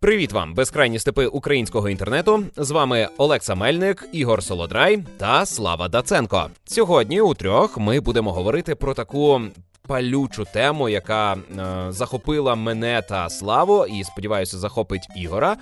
Привіт вам, безкрайні степи українського інтернету. З вами Олекса Мельник, Ігор Солодрай та Слава Даценко. Сьогодні у трьох ми будемо говорити про таку палючу тему, яка е, захопила мене та Славу, і сподіваюся, захопить Ігора. Е,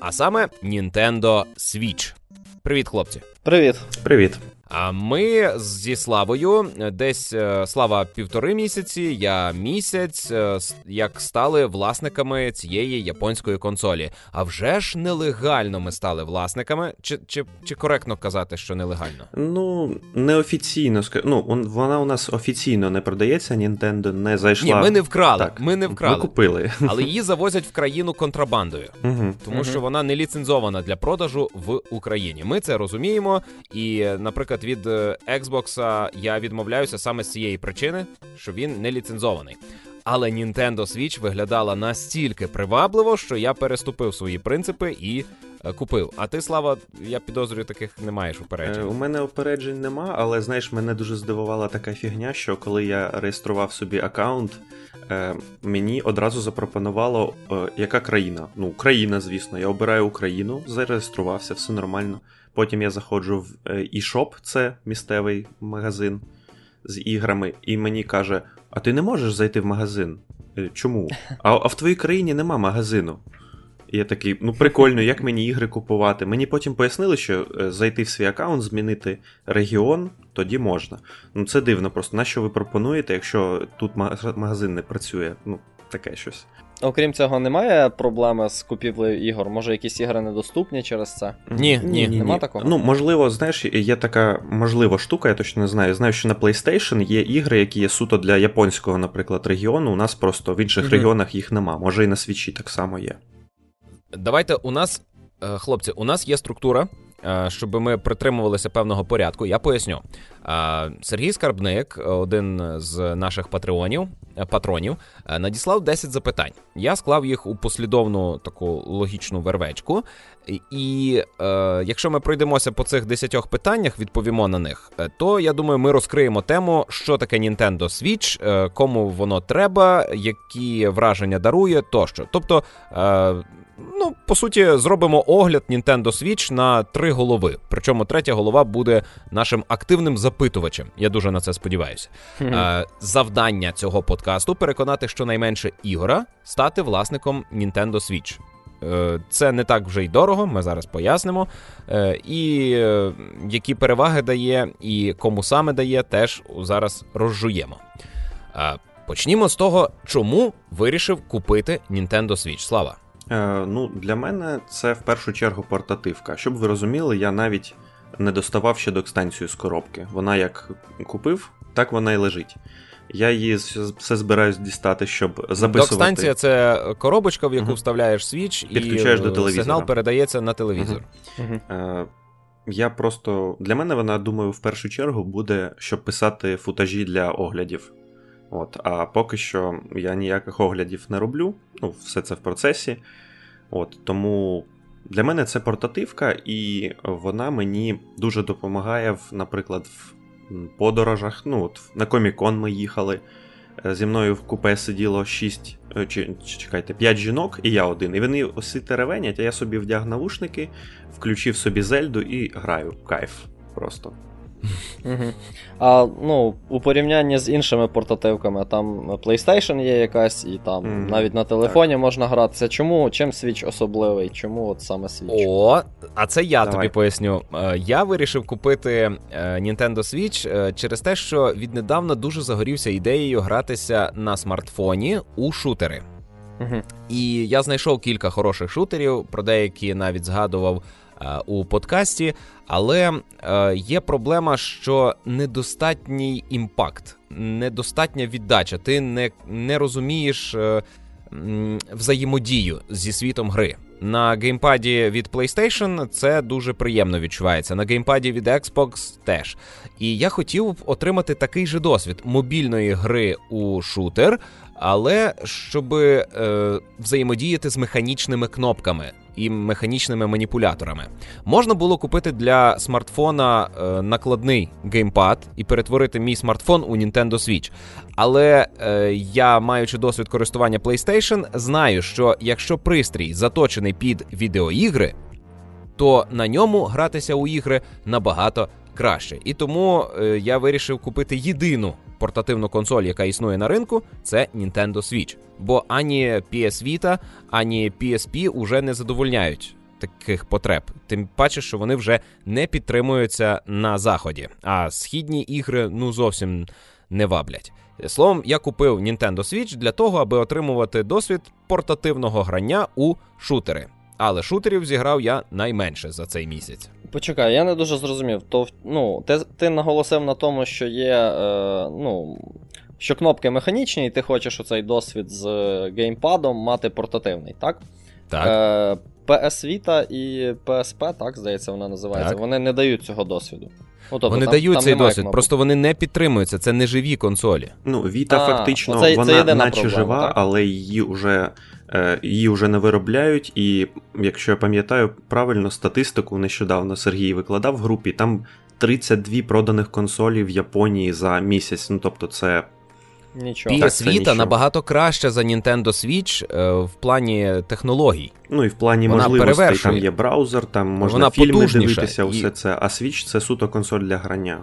а саме Nintendo Switch. Привіт, хлопці. Привіт. Привіт. А ми зі Славою десь е, слава півтори місяці, я місяць, е, як стали власниками цієї японської консолі. А вже ж нелегально ми стали власниками. Чи чи, чи коректно казати, що нелегально? Ну неофіційно ну, вона у нас офіційно не продається. Nintendo не зайшла. Ні, ми не вкрали. Так, Ми не вкрали. Ми купили, але її завозять в країну контрабандою, тому що вона не ліцензована для продажу в Україні. Ми це розуміємо, і, наприклад наприклад, від е, Xbox я відмовляюся саме з цієї причини, що він не ліцензований. Але Nintendo Switch виглядала настільки привабливо, що я переступив свої принципи і е, купив. А ти, Слава, я підозрюю, таких не маєш упереджень. Е, у мене упереджень нема, але знаєш, мене дуже здивувала така фігня, що коли я реєстрував собі аккаунт, е, мені одразу запропонувало, е, яка країна. Ну, Україна, звісно. Я обираю Україну, зареєструвався, все нормально. Потім я заходжу в eShop, це місцевий магазин з іграми, і мені каже: А ти не можеш зайти в магазин? Е, чому? А, а в твоїй країні нема магазину. І я такий, ну прикольно, як мені ігри купувати. Мені потім пояснили, що е, зайти в свій аккаунт, змінити регіон, тоді можна. Ну це дивно, просто на що ви пропонуєте, якщо тут магазин не працює? Ну, таке щось. Окрім цього, немає проблеми з купівлею ігор? Може, якісь ігри недоступні через це? Ні, ні, ні. Нема такого? Ну, можливо, знаєш, є така можлива штука, я точно не знаю. Знаю, що на PlayStation є ігри, які є суто для японського, наприклад, регіону. У нас просто в інших mm регіонах їх нема. Може, і на свічі так само є. Давайте у нас, е, хлопці, у нас є структура. Е, щоб ми притримувалися певного порядку, я поясню. Е, Сергій Скарбник, один з наших патреонів, патронів, надіслав 10 запитань. Я склав їх у послідовну таку логічну вервечку. І е, якщо ми пройдемося по цих 10 питаннях, відповімо на них, то я думаю, ми розкриємо тему, що таке Nintendo Switch, е, кому воно треба, які враження дарує тощо. Тобто. Е, Ну, по суті, зробимо огляд Nintendo Switch на три голови. Причому третя голова буде нашим активним запитувачем. Я дуже на це сподіваюся. Mm-hmm. Е, завдання цього подкасту переконати щонайменше Ігора стати власником Nintendo Switch. Е, це не так вже й дорого, ми зараз пояснимо. Е, і які переваги дає, і кому саме дає, теж зараз розжуємо. Почнімо з того, чому вирішив купити Nintendo Switch. Слава. Е, ну, Для мене це в першу чергу портативка. Щоб ви розуміли, я навіть не доставав ще док-станцію з коробки. Вона як купив, так вона і лежить. Я її все збираюсь дістати, щоб записувати. Док-станція це коробочка, в яку uh вставляєш свіч, і Підключаєш до телевізора. сигнал передається на телевізор. Uh-huh. Uh-huh. Я просто для мене вона, думаю, в першу чергу буде, щоб писати футажі для оглядів. От, А поки що я ніяких оглядів не роблю, ну, все це в процесі. От, Тому для мене це портативка, і вона мені дуже допомагає, в, наприклад, в подорожах. Ну, от, На Комікон ми їхали. Е, зі мною в купе сиділо 6, е, чи, чекайте, 5 жінок, і я один. І вони осі теревенять, а я собі вдяг навушники, включив собі зельду і граю. Кайф просто. Угу. А ну, у порівнянні з іншими портативками, там PlayStation є якась, і там mm, навіть на телефоні так. можна гратися. Чому чим Switch особливий? Чому от саме Switch? О, а це я Давай. тобі поясню. Е, я вирішив купити е, Nintendo Switch е, через те, що віднедавна дуже загорівся ідеєю гратися на смартфоні у шутери. Угу. І я знайшов кілька хороших шутерів, про деякі навіть згадував у подкасті. Але е, є проблема, що недостатній impact, недостатня віддача. Ти не не розумієш е, взаємодію зі світом гри. На геймпаді від PlayStation це дуже приємно відчувається. На геймпаді від Xbox теж. І я хотів отримати такий же досвід мобільної гри у шутер але щоб е, взаємодіяти з механічними кнопками і механічними маніпуляторами. Можна було купити для смартфона е, накладний геймпад і перетворити мій смартфон у Nintendo Switch. Але е, я, маючи досвід користування PlayStation, знаю, що якщо пристрій заточений під відеоігри, то на ньому гратися у ігри набагато краще. І тому е, я вирішив купити єдину портативну консоль, яка існує на ринку, це Nintendo Switch. Бо ані PS Vita, ані PSP уже не задовольняють таких потреб. Тим паче, що вони вже не підтримуються на заході. А східні ігри ну зовсім не ваблять. Словом, я купив Nintendo Switch для того, аби отримувати досвід портативного грання у шутери. Але шутерів зіграв я найменше за цей місяць. Почекай, я не дуже зрозумів. То ну, ти ти наголосив на тому, що є. Е, ну, що кнопки механічні, і ти хочеш оцей досвід з геймпадом мати портативний, так? Так. Е, PS Vita і PSP, так, здається, вона називається. Так. Вони не дають цього досвіду. Ну, тобто, вони там, дають там цей досвід, кнопок. просто вони не підтримуються. Це не живі консолі. Ну, Віта А, фактично оце- це вона єдина наче проблема, жива, так? але її вже, е, її вже не виробляють. І якщо я пам'ятаю правильно статистику, нещодавно Сергій викладав в групі, там 32 проданих консолі в Японії за місяць. Ну тобто, це Нічого. PS Vita набагато краще за Nintendo Switch е, в плані технологій. ну і в плані Вона можливостей перевершує. там є браузер, там можна Вона фільми потужніша дивитися, і- це. А Switch це суто консоль для грання.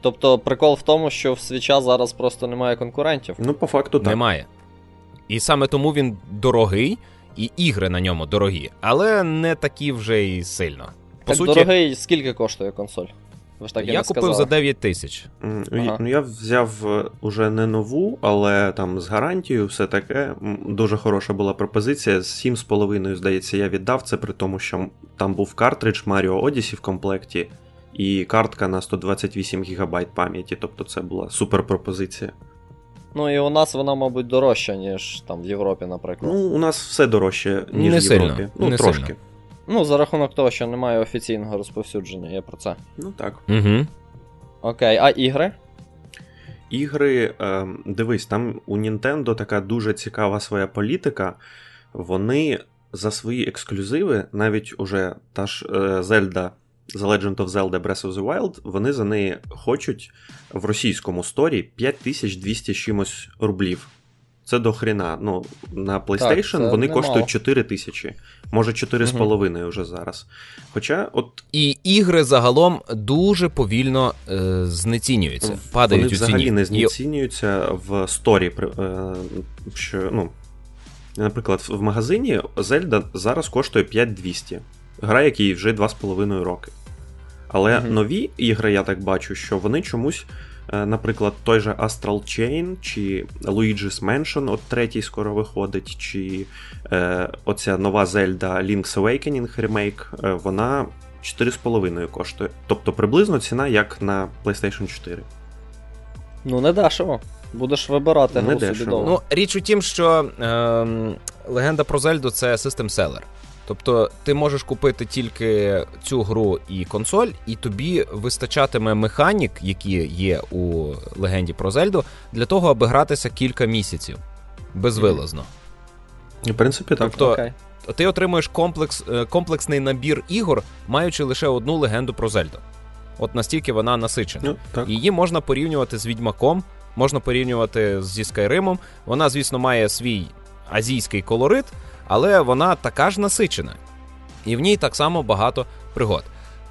Тобто прикол в тому, що в свіча зараз просто немає конкурентів. Ну, по факту так. Немає. І саме тому він дорогий, і ігри на ньому дорогі, але не такі вже й сильно. По так суті, дорогий, скільки коштує консоль? Ви ж так я не купив сказали. за 9 тисяч. Ага. Ну, я взяв е, уже не нову, але там з гарантією, все таке. Дуже хороша була пропозиція. З 7,5, здається, я віддав це при тому, що там був картридж Mario Odyssey в комплекті, і картка на 128 ГБ пам'яті. Тобто це була супер пропозиція. Ну і у нас вона, мабуть, дорожча, ніж там в Європі, наприклад. Ну, у нас все дорожче, ніж Не в сильно, Європі. Ну, не трошки. сильно. Ну, за рахунок того, що немає офіційного розповсюдження, я про це. Ну так. Угу. Окей, а ігри? Ігри, е, дивись, там у Nintendo така дуже цікава своя політика. Вони за свої ексклюзиви, навіть уже та ж е, Zelda, The Legend of Zelda Breath of the Wild, вони за неї хочуть в російському сторі 5200 чимось рублів. Це до хрена. Ну, на PlayStation це вони немало. коштують 4 тисячі, може 4,5 вже зараз. Хоча, от І ігри загалом дуже повільно е, знецінюються, падають Вони у ціні. взагалі не знецінюються в сторі. е, Що, ну, наприклад, в магазині Зельда зараз коштує 5200. Гра, якій вже 2,5 роки. Але Мгм. нові ігри, я так бачу, що вони чомусь, е, наприклад, той же Astral Chain чи Luigi's Mansion, от третій скоро виходить, чи е, оця нова Зельда Link's Awakening ремейк, е, вона 4,5 коштує. Тобто приблизно ціна як на PlayStation 4. Ну, не дешево. Будеш вибирати Не гру собі довго. Ну, річ у тім, що ем, легенда про Зельду це систем селер. Тобто ти можеш купити тільки цю гру і консоль, і тобі вистачатиме механік, які є у легенді про Зельду, для того, аби гратися кілька місяців безвилазно. В принципі, так. Тобто Окей. ти отримуєш комплекс, е, комплексний набір ігор, маючи лише одну легенду про Зельду. От настільки вона насичена. Ну, так. Її можна порівнювати з Відьмаком, можна порівнювати зі Скайримом. Вона, звісно, має свій азійський колорит, але вона така ж насичена. І в ній так само багато пригод.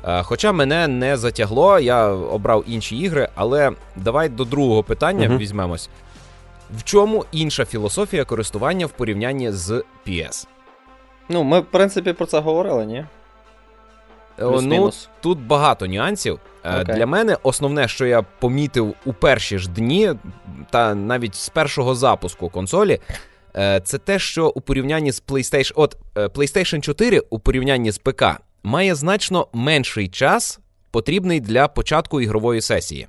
Е, Хоча мене не затягло, я обрав інші ігри, але давай до другого питання Мгм. візьмемось. В чому інша філософія користування в порівнянні з PS? Ну, ми, в принципі, про це говорили, ні? Е, Ну, тут багато нюансів. Е, Окей. Для мене основне, що я помітив у перші ж дні, та навіть з першого запуску консолі, е, це те, що у порівнянні з PlayStation, от е, PlayStation 4 у порівнянні з ПК має значно менший час, потрібний для початку ігрової сесії.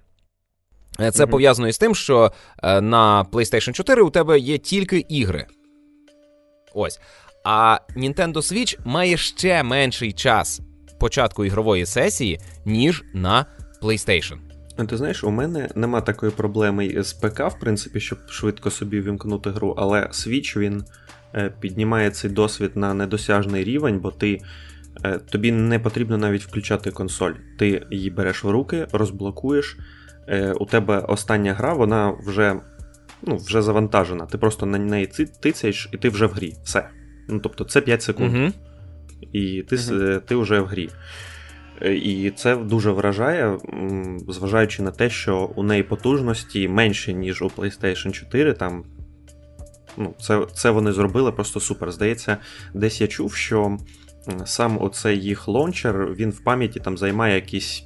Е, Це Мгм. пов'язано із тим, що е, на PlayStation 4 у тебе є тільки ігри. Ось. А Nintendo Switch має ще менший час початку ігрової сесії, ніж на PlayStation. Ти знаєш, у мене нема такої проблеми з ПК, в принципі, щоб швидко собі вімкнути гру, але Switch він е, піднімає цей досвід на недосяжний рівень, бо ти. Е, тобі не потрібно навіть включати консоль. Ти її береш в руки, розблокуєш. Е, у тебе остання гра, вона вже ну, вже завантажена. Ти просто на неї тицяєш, і ти вже в грі. Все. Ну, Тобто це 5 секунд. Угу. І ти, угу. ти вже в грі. І це дуже вражає, зважаючи на те, що у неї потужності менші, ніж у PlayStation 4. Там, ну, Це це вони зробили просто супер. Здається, десь я чув, що сам оцей їх лончер він в пам'яті там займає якісь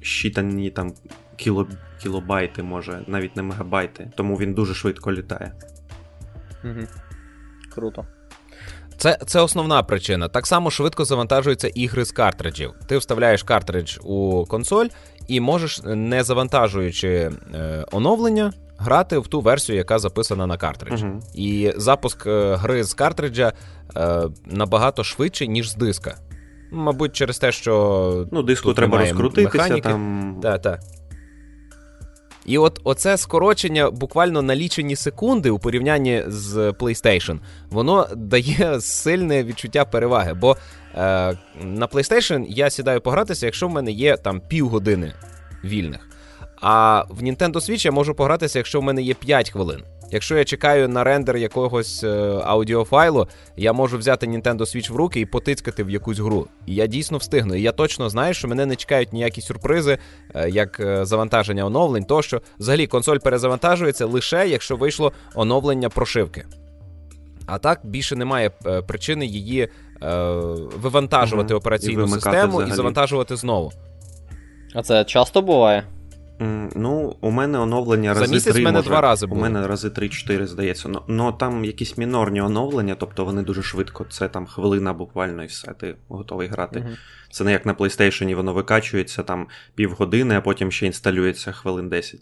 щитані там кіло, кілобайти, може, навіть не мегабайти, тому він дуже швидко літає. Угу. Круто. Це це основна причина. Так само швидко завантажуються ігри з картриджів. Ти вставляєш картридж у консоль і можеш, не завантажуючи е, оновлення, грати в ту версію, яка записана на картридж. uh І запуск е, гри з картриджа е, набагато швидше, ніж з диска. Мабуть, через те, що. Ну, диску треба розкрутитися. Механіки. там... Так, так. І от оце скорочення буквально на лічені секунди у порівнянні з PlayStation, воно дає сильне відчуття переваги. Бо е, на PlayStation я сідаю погратися, якщо в мене є там півгодини вільних. А в Nintendo Switch я можу погратися, якщо в мене є 5 хвилин. Якщо я чекаю на рендер якогось е, аудіофайлу, я можу взяти Nintendo Switch в руки і потицькати в якусь гру. І я дійсно встигну. І я точно знаю, що мене не чекають ніякі сюрпризи, е, як е, завантаження оновлень, тощо. Взагалі, консоль перезавантажується лише якщо вийшло оновлення прошивки. А так більше немає причини її е, вивантажувати угу. операційну і систему взагалі. і завантажувати знову. А це часто буває? Ну, у мене оновлення За рази місяць 3 мене може. два рази було. У мене рази 3-4, здається. Ну, но там якісь мінорні оновлення, тобто вони дуже швидко. Це там хвилина буквально і все, ти готовий грати. Угу. Це не як на PlayStation, воно викачується там півгодини, а потім ще інсталюється хвилин 10.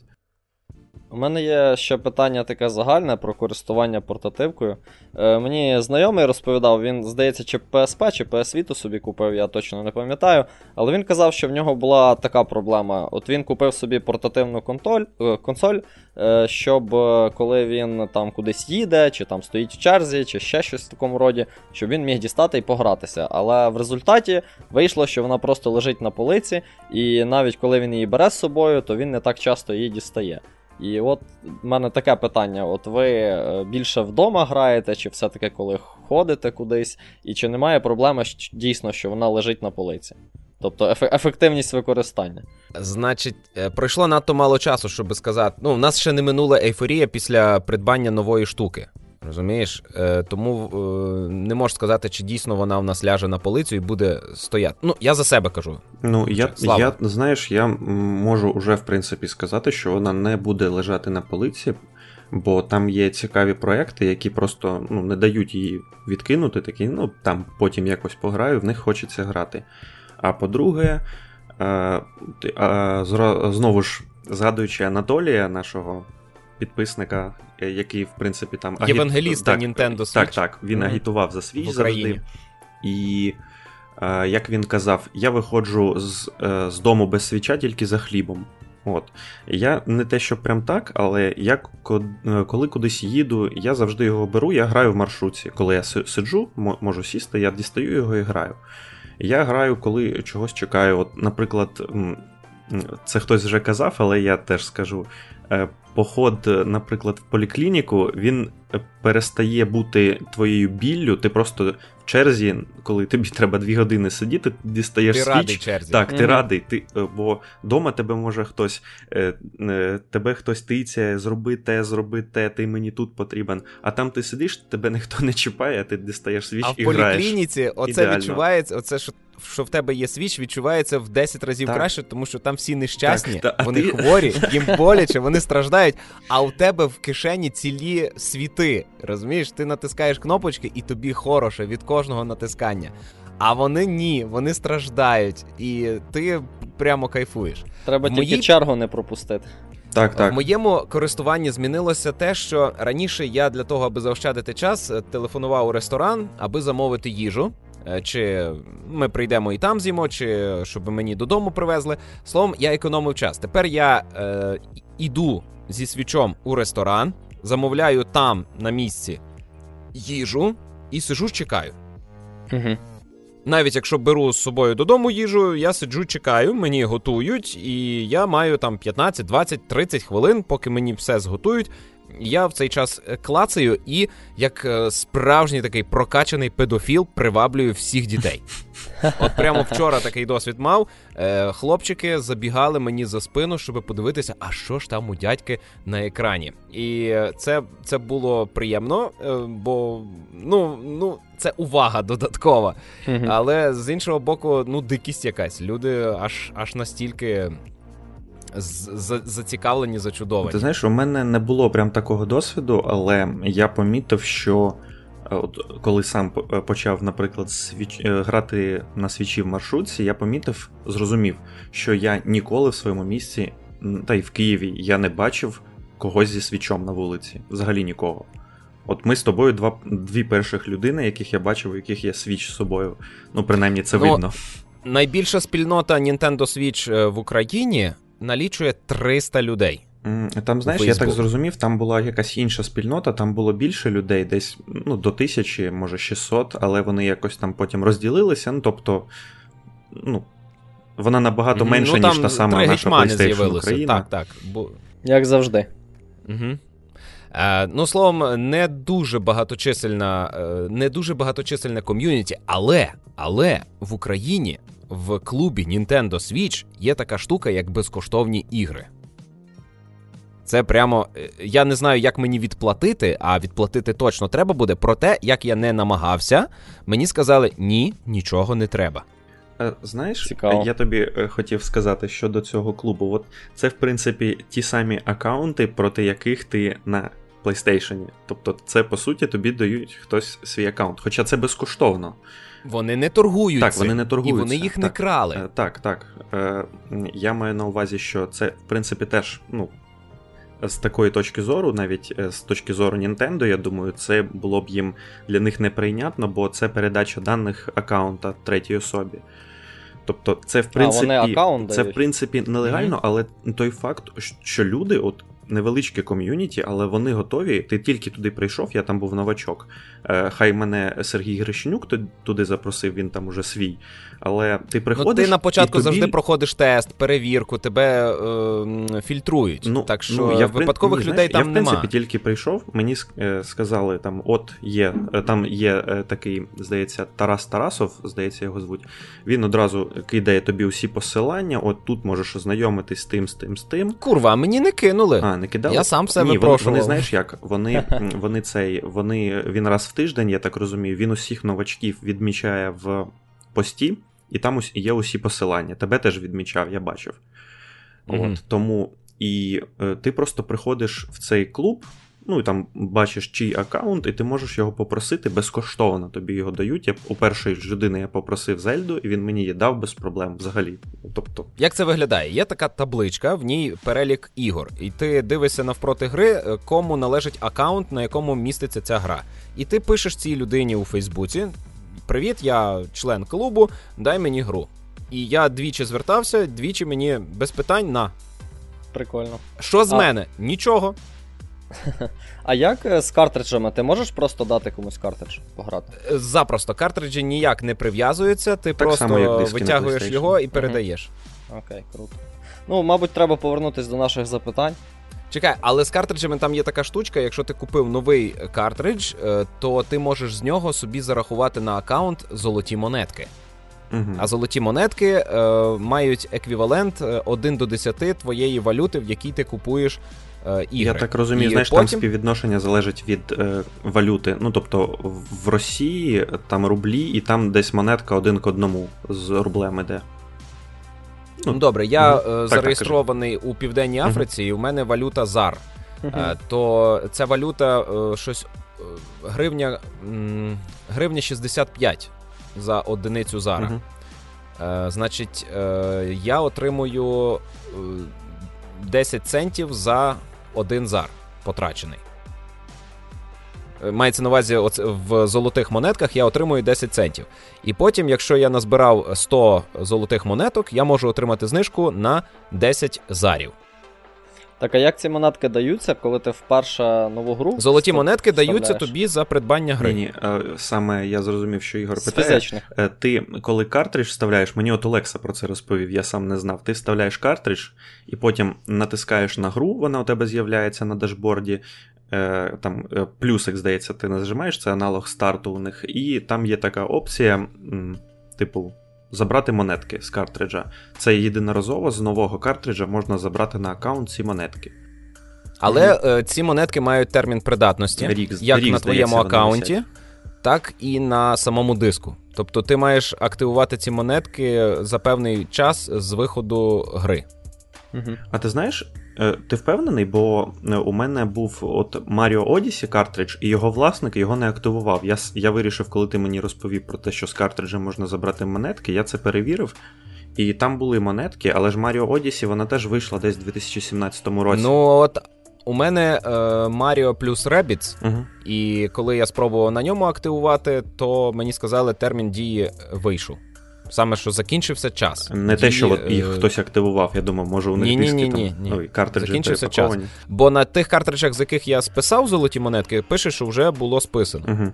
У мене є ще питання таке загальне про користування портативкою. Е, Мені знайомий розповідав, він, здається, чи PSP, чи PS Vita собі купив, я точно не пам'ятаю. Але він казав, що в нього була така проблема. От він купив собі портативну контоль, е, консоль, е, щоб е, коли він там кудись їде, чи там стоїть в черзі, чи ще щось в такому роді, щоб він міг дістати і погратися. Але в результаті вийшло, що вона просто лежить на полиці, і навіть коли він її бере з собою, то він не так часто її дістає. І от в мене таке питання: от ви е, більше вдома граєте, чи все-таки коли ходите кудись, і чи немає проблеми дійсно, що вона лежить на полиці? Тобто ефективність використання. Значить, е, пройшло надто мало часу, щоб сказати. Ну, у нас ще не минула ейфорія після придбання нової штуки. Розумієш? Е, Тому е, не можу сказати, чи дійсно вона в нас ляже на полицю і буде стояти. Ну, я за себе кажу. Ну, я, я знаєш, я можу вже, в принципі, сказати, що вона не буде лежати на полиці, бо там є цікаві проекти, які просто ну, не дають її відкинути, такі, ну, там потім якось пограю, в них хочеться грати. А по-друге, е, е, знову ж згадуючи Анатолія, нашого підписника, який, в принципі, там Євангеліста так, Nintendo Switch. Так, так. Він mm-hmm. агітував за Switch завжди. І е, як він казав, я виходжу з е, з дому без свіча тільки за хлібом. От. Я не те, що прям так, але я е, коли кудись їду, я завжди його беру, я граю в маршрутці. Коли я сиджу, можу сісти, я дістаю його і граю. Я граю, коли чогось чекаю. От, Наприклад, це хтось вже казав, але я теж скажу. Е, поход, наприклад, в поліклініку, він перестає бути твоєю біллю. Ти просто в черзі, коли тобі треба дві години сидіти, дістаєш ти свіч. радий черзі. Так, ти mm-hmm. радий. Ти, е, Бо вдома тебе може хтось, е, тебе хтось тицяє, зроби те, зроби те, ти мені тут потрібен. А там ти сидиш, тебе ніхто не чіпає, а ти дістаєш Switch а і граєш. А в поліклініці оце Ідеально. відчувається, оце що що в тебе є Switch, відчувається в 10 разів так. краще, тому що там всі нещасні, так, та, вони ти... хворі, їм боляче, вони страждають. А у тебе в кишені цілі світи. Розумієш, ти натискаєш кнопочки, і тобі хороше від кожного натискання. А вони ні, вони страждають, і ти прямо кайфуєш. Треба тільки моїй... чергу не пропустити. Так, так. В моєму користуванні змінилося те, що раніше я для того, аби заощадити час, телефонував у ресторан, аби замовити їжу. Е, чи ми прийдемо і там з'їмо, чи щоб мені додому привезли. Словом, я економив час. Тепер я е, іду зі свічом у ресторан, замовляю там на місці їжу і сижу, чекаю. Угу. Навіть якщо беру з собою додому їжу, я сиджу, чекаю, мені готують, і я маю там 15, 20, 30 хвилин, поки мені все зготують. Я в цей час е, клацаю і, як е, справжній такий прокачаний педофіл, приваблюю всіх дітей. От прямо вчора такий досвід мав. Е, Хлопчики забігали мені за спину, щоб подивитися, а що ж там у дядьки на екрані. І це це було приємно, бо ну, ну, це увага додаткова. Але з іншого боку, ну, дикість якась. Люди аж аж настільки зацікавлені, зачудовані. Ти знаєш, у мене не було прям такого досвіду, але я помітив, що е, от коли сам е, почав, наприклад, свіч... е, грати на свічі в маршрутці, я помітив, зрозумів, що я ніколи в своєму місці, та й в Києві, я не бачив когось зі свічом на вулиці. Взагалі нікого. От ми з тобою два, дві перших людини, яких я бачив, у яких є свіч з собою. Ну, принаймні, це Ну, видно. Найбільша спільнота Nintendo Switch в Україні налічує 300 людей. Там, знаєш, я так зрозумів, там була якась інша спільнота, там було більше людей, десь ну, до тисячі, може 600, але вони якось там потім розділилися. Ну, тобто, ну, вона набагато менша, ну, ніж та сама наша PlayStation. Україна. Так, так. Бо... Як завжди. Угу. Е, ну, словом, не дуже багаточисельна, е, не дуже багаточисельне ком'юніті, але, але в Україні в клубі Nintendo Switch є така штука, як безкоштовні ігри. Це прямо. е, Я не знаю, як мені відплатити, а відплатити точно треба буде. Проте, як я не намагався, мені сказали: ні, нічого не треба. Е, Знаєш, Цікаво. я тобі е, хотів сказати щодо цього клубу. От це, в принципі, ті самі аккаунти, проти яких ти на PlayStation. Тобто, це по суті тобі дають хтось свій аккаунт. Хоча це безкоштовно. Вони не торгуються. Так, вони не торгуються, І вони їх не крали. Е, Так, так. Е, Я маю на увазі, що це, в принципі, теж, ну, з такої точки зору, навіть е, з точки зору Nintendo, я думаю, це було б їм для них неприйнятно, бо це передача даних аккаунта третій особі. Тобто, це в принципі, вони аккаунт це в принципі нелегально, але той факт, що люди, от невеличке ком'юніті, але вони готові. Ти тільки туди прийшов, я там був новачок. Е, Хай мене Сергій Грищенюк туди запросив, він там уже свій. Але ти Ну, ти на початку тобі... завжди проходиш тест, перевірку, тебе е, фільтрують. Ну, так що ну, я випадкових ні, людей знаєш, там Я, в принципі, нема. тільки прийшов, мені е, сказали, там, от є, е, там є такий, здається, Тарас Тарасов, здається, його звуть. Він одразу кидає тобі усі посилання, от тут можеш ознайомитись з тим, з тим, з тим. Курва, мені не кинули. А, не кидали? Я сам себе Ні, вони, випрошував. вони знаєш як? Вони, вони цей, вони, він раз в тиждень, я так розумію, він усіх новачків відмічає в пості, і там є усі посилання. Тебе теж відмічав, я бачив. Мгм. От, тому і е, ти просто приходиш в цей клуб, ну і там бачиш чий аккаунт, і ти можеш його попросити безкоштовно. Тобі його дають. Я у першої ж людини я попросив Зельду, і він мені її дав без проблем взагалі. Тобто, Як це виглядає? Є така табличка, в ній перелік ігор, і ти дивишся навпроти гри, е, кому належить аккаунт, на якому міститься ця гра. І ти пишеш цій людині у Фейсбуці: Привіт, я член клубу, дай мені гру. І я двічі звертався, двічі мені без питань на. Прикольно. Що з А- мене? Нічого. А як е, з картриджами? Ти можеш просто дати комусь картридж пограти? Е, Запросто картриджі ніяк не прив'язуються, ти Так просто само, як витягуєш його і передаєш. Окей, круто. Ну, мабуть, треба повернутися до наших запитань. Чекай, але з картриджами там є така штучка, якщо ти купив новий картридж, е, то ти можеш з нього собі зарахувати на аккаунт золоті монетки. угу. А золоті монетки е, мають еквівалент е, 1 до 10 твоєї валюти, в якій ти купуєш ігри. Я так розумію, І знаєш, там співвідношення залежить від е, валюти. Ну тобто в Росії там рублі, і там десь монетка один к одному з рублем іде. Ну, добре, я Мгм. е, Так, зареєстрований у Південній. Африці, і у мене валюта ЗАР. Е, то ця валюта е, щось е, гривня, гривня 65 за одиницю зара. Е, значить, е, я отримую е, 10 центів за один зар потрачений. е, мається на увазі оце, в золотих монетках, я отримую 10 центів. І потім, якщо я назбирав 100 золотих монеток, я можу отримати знижку на 10 зарів. Так, а як ці монетки даються, коли ти вперше нову гру? Золоті монетки даються тобі за придбання гри. Ні, ні, е, саме я зрозумів, що Ігор З питає. фізичних. Е, Ти, коли картридж вставляєш, мені от Олекса про це розповів, я сам не знав. Ти вставляєш картридж і потім натискаєш на гру, вона у тебе з'являється на дашборді. Е, Там плюсик, здається, ти нажимаєш, це аналог старту у них. І там є така опція, типу, забрати монетки з картриджа. Це єдиноразово з нового картриджа можна забрати на аккаунт ці монетки. Але е, ці монетки мають термін придатності, Рік- як рік, на твоєму аккаунті, так і на самому диску. Тобто ти маєш активувати ці монетки за певний час з виходу гри. Угу. А ти знаєш, ти впевнений, бо е, у мене був от Mario Odyssey картридж, і його власник його не активував. Я, я вирішив, коли ти мені розповів про те, що з картриджем можна забрати монетки, я це перевірив. І там були монетки, але ж Mario Odyssey вона теж вийшла десь в 2017 році. Ну от у мене е, Mario плюс Rabbids, Угу. і коли я спробував на ньому активувати, то мені сказали, термін дії вийшов. Саме що закінчився час. Не те, що от їх е, хтось активував, я думав, може у них Ні-ні-ні, диски там ні, ні. ну, і картриджі Закінчився час. Бо на тих картриджах, з яких я списав золоті монетки, пише, що вже було списано. Угу.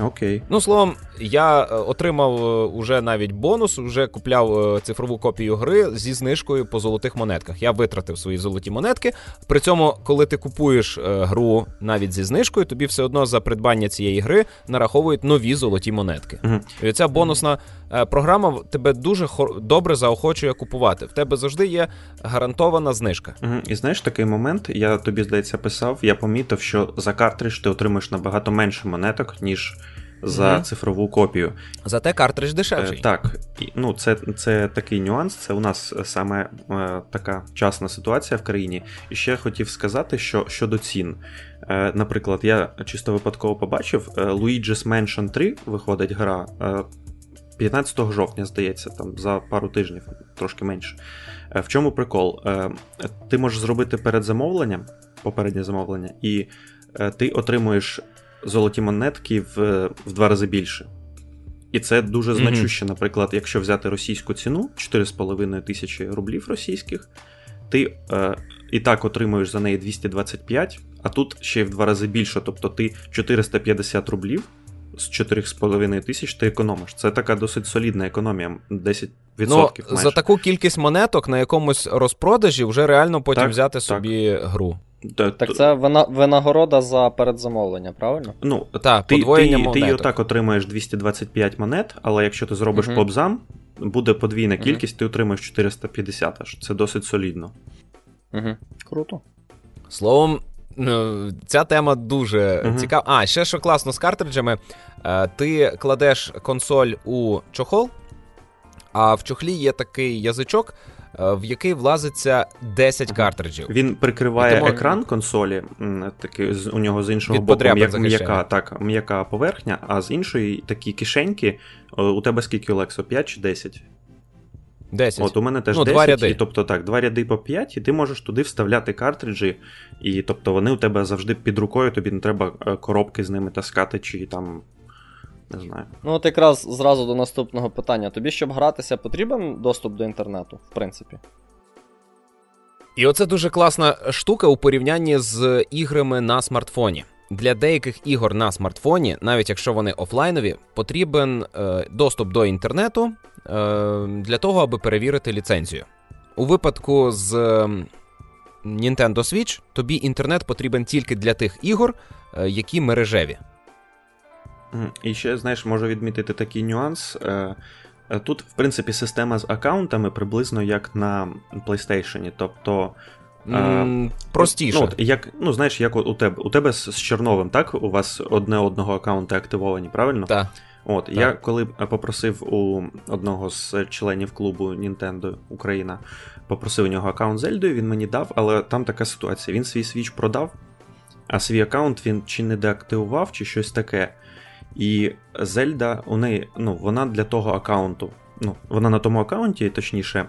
Окей. Ну, словом, я е, отримав е, уже навіть бонус, вже купляв е, цифрову копію гри зі знижкою по золотих монетках. Я витратив свої золоті монетки. При цьому, коли ти купуєш гру навіть зі знижкою, тобі все одно за придбання цієї гри нараховують нові золоті монетки. Мгм. І ця бонусна програма тебе дуже добре заохочує купувати. В тебе завжди є гарантована знижка. Мгм. І знаєш такий момент, я тобі здається писав, я помітив, що за картридж ти отримаєш набагато менше монеток, ніж за Мгм. цифрову копію. Зате картридж Е, дешевший. так, ну це, це такий нюанс. Це у нас саме е, така часна ситуація в країні. І ще хотів сказати, що щодо цін. Е, наприклад, я чисто випадково побачив е, Luigi's Mansion 3 виходить гра. Е, 15 жовтня, здається, там за пару тижнів, трошки менше. Е, В чому прикол? Е, Ти можеш зробити передзамовлення, попереднє замовлення, і е, ти отримуєш золоті монетки в, в два рази більше. І це дуже значуще, наприклад, якщо взяти російську ціну 4,5 тисячі рублів російських, ти е, і так отримуєш за неї 225, а тут ще й в два рази більше, тобто ти 450 рублів з 4,5 тисяч ти економиш. Це така досить солідна економія, 10% Ну, за таку кількість монеток на якомусь розпродажі вже реально потім Так, взяти так. собі гру. Та- Так це вина, винагорода за передзамовлення, правильно? Ну, Так, ти, подвоєння ти, ти і отак отримаєш 225 монет, але якщо ти зробиш Мгм. побзам, буде подвійна кількість, ти отримаєш 450 аж. Це досить солідно. Угу. Круто. Словом, ну, ця тема дуже Мгм. цікава. А, ще що класно з картриджами, е, ти кладеш консоль у чохол, а в чохлі є такий язичок, в який влазиться 10 картриджів. Він прикриває тому- екран консолі, з- у нього з іншого Від боку подряпин м'яка, так, м'яка поверхня, а з іншої такі кишеньки. У тебе скільки Олексо? 5 чи 10? 10. От у мене теж Ну, 10, два ряди. і тобто так, два ряди по 5, і ти можеш туди вставляти картриджі, і тобто вони у тебе завжди під рукою, тобі не треба е, коробки з ними таскати, чи там. Не знаю. Ну, от якраз зразу до наступного питання. Тобі, щоб гратися, потрібен доступ до інтернету, в принципі. І оце дуже класна штука у порівнянні з іграми на смартфоні. Для деяких ігор на смартфоні, навіть якщо вони офлайнові, потрібен е, доступ до інтернету е, для того, аби перевірити ліцензію. У випадку з е, Nintendo Switch тобі інтернет потрібен тільки для тих ігор, е, які мережеві. І ще, знаєш, можу відмітити такий нюанс. Е, е, Тут, в принципі, система з аккаунтами приблизно як на PlayStation. Тобто. М, простіше. Ну, от, як, ну, знаєш, як у тебе. У тебе з, Черновим, так? У вас одне одного аккаунти активовані, правильно? Та. От, я коли попросив у одного з членів клубу Nintendo Україна, попросив у нього аккаунт Зельдою, він мені дав, але там така ситуація. Він свій свіч продав, а свій аккаунт він чи не деактивував, чи щось таке. І Зельда, у неї, ну, вона для того аккаунту, ну, вона на тому аккаунті, точніше,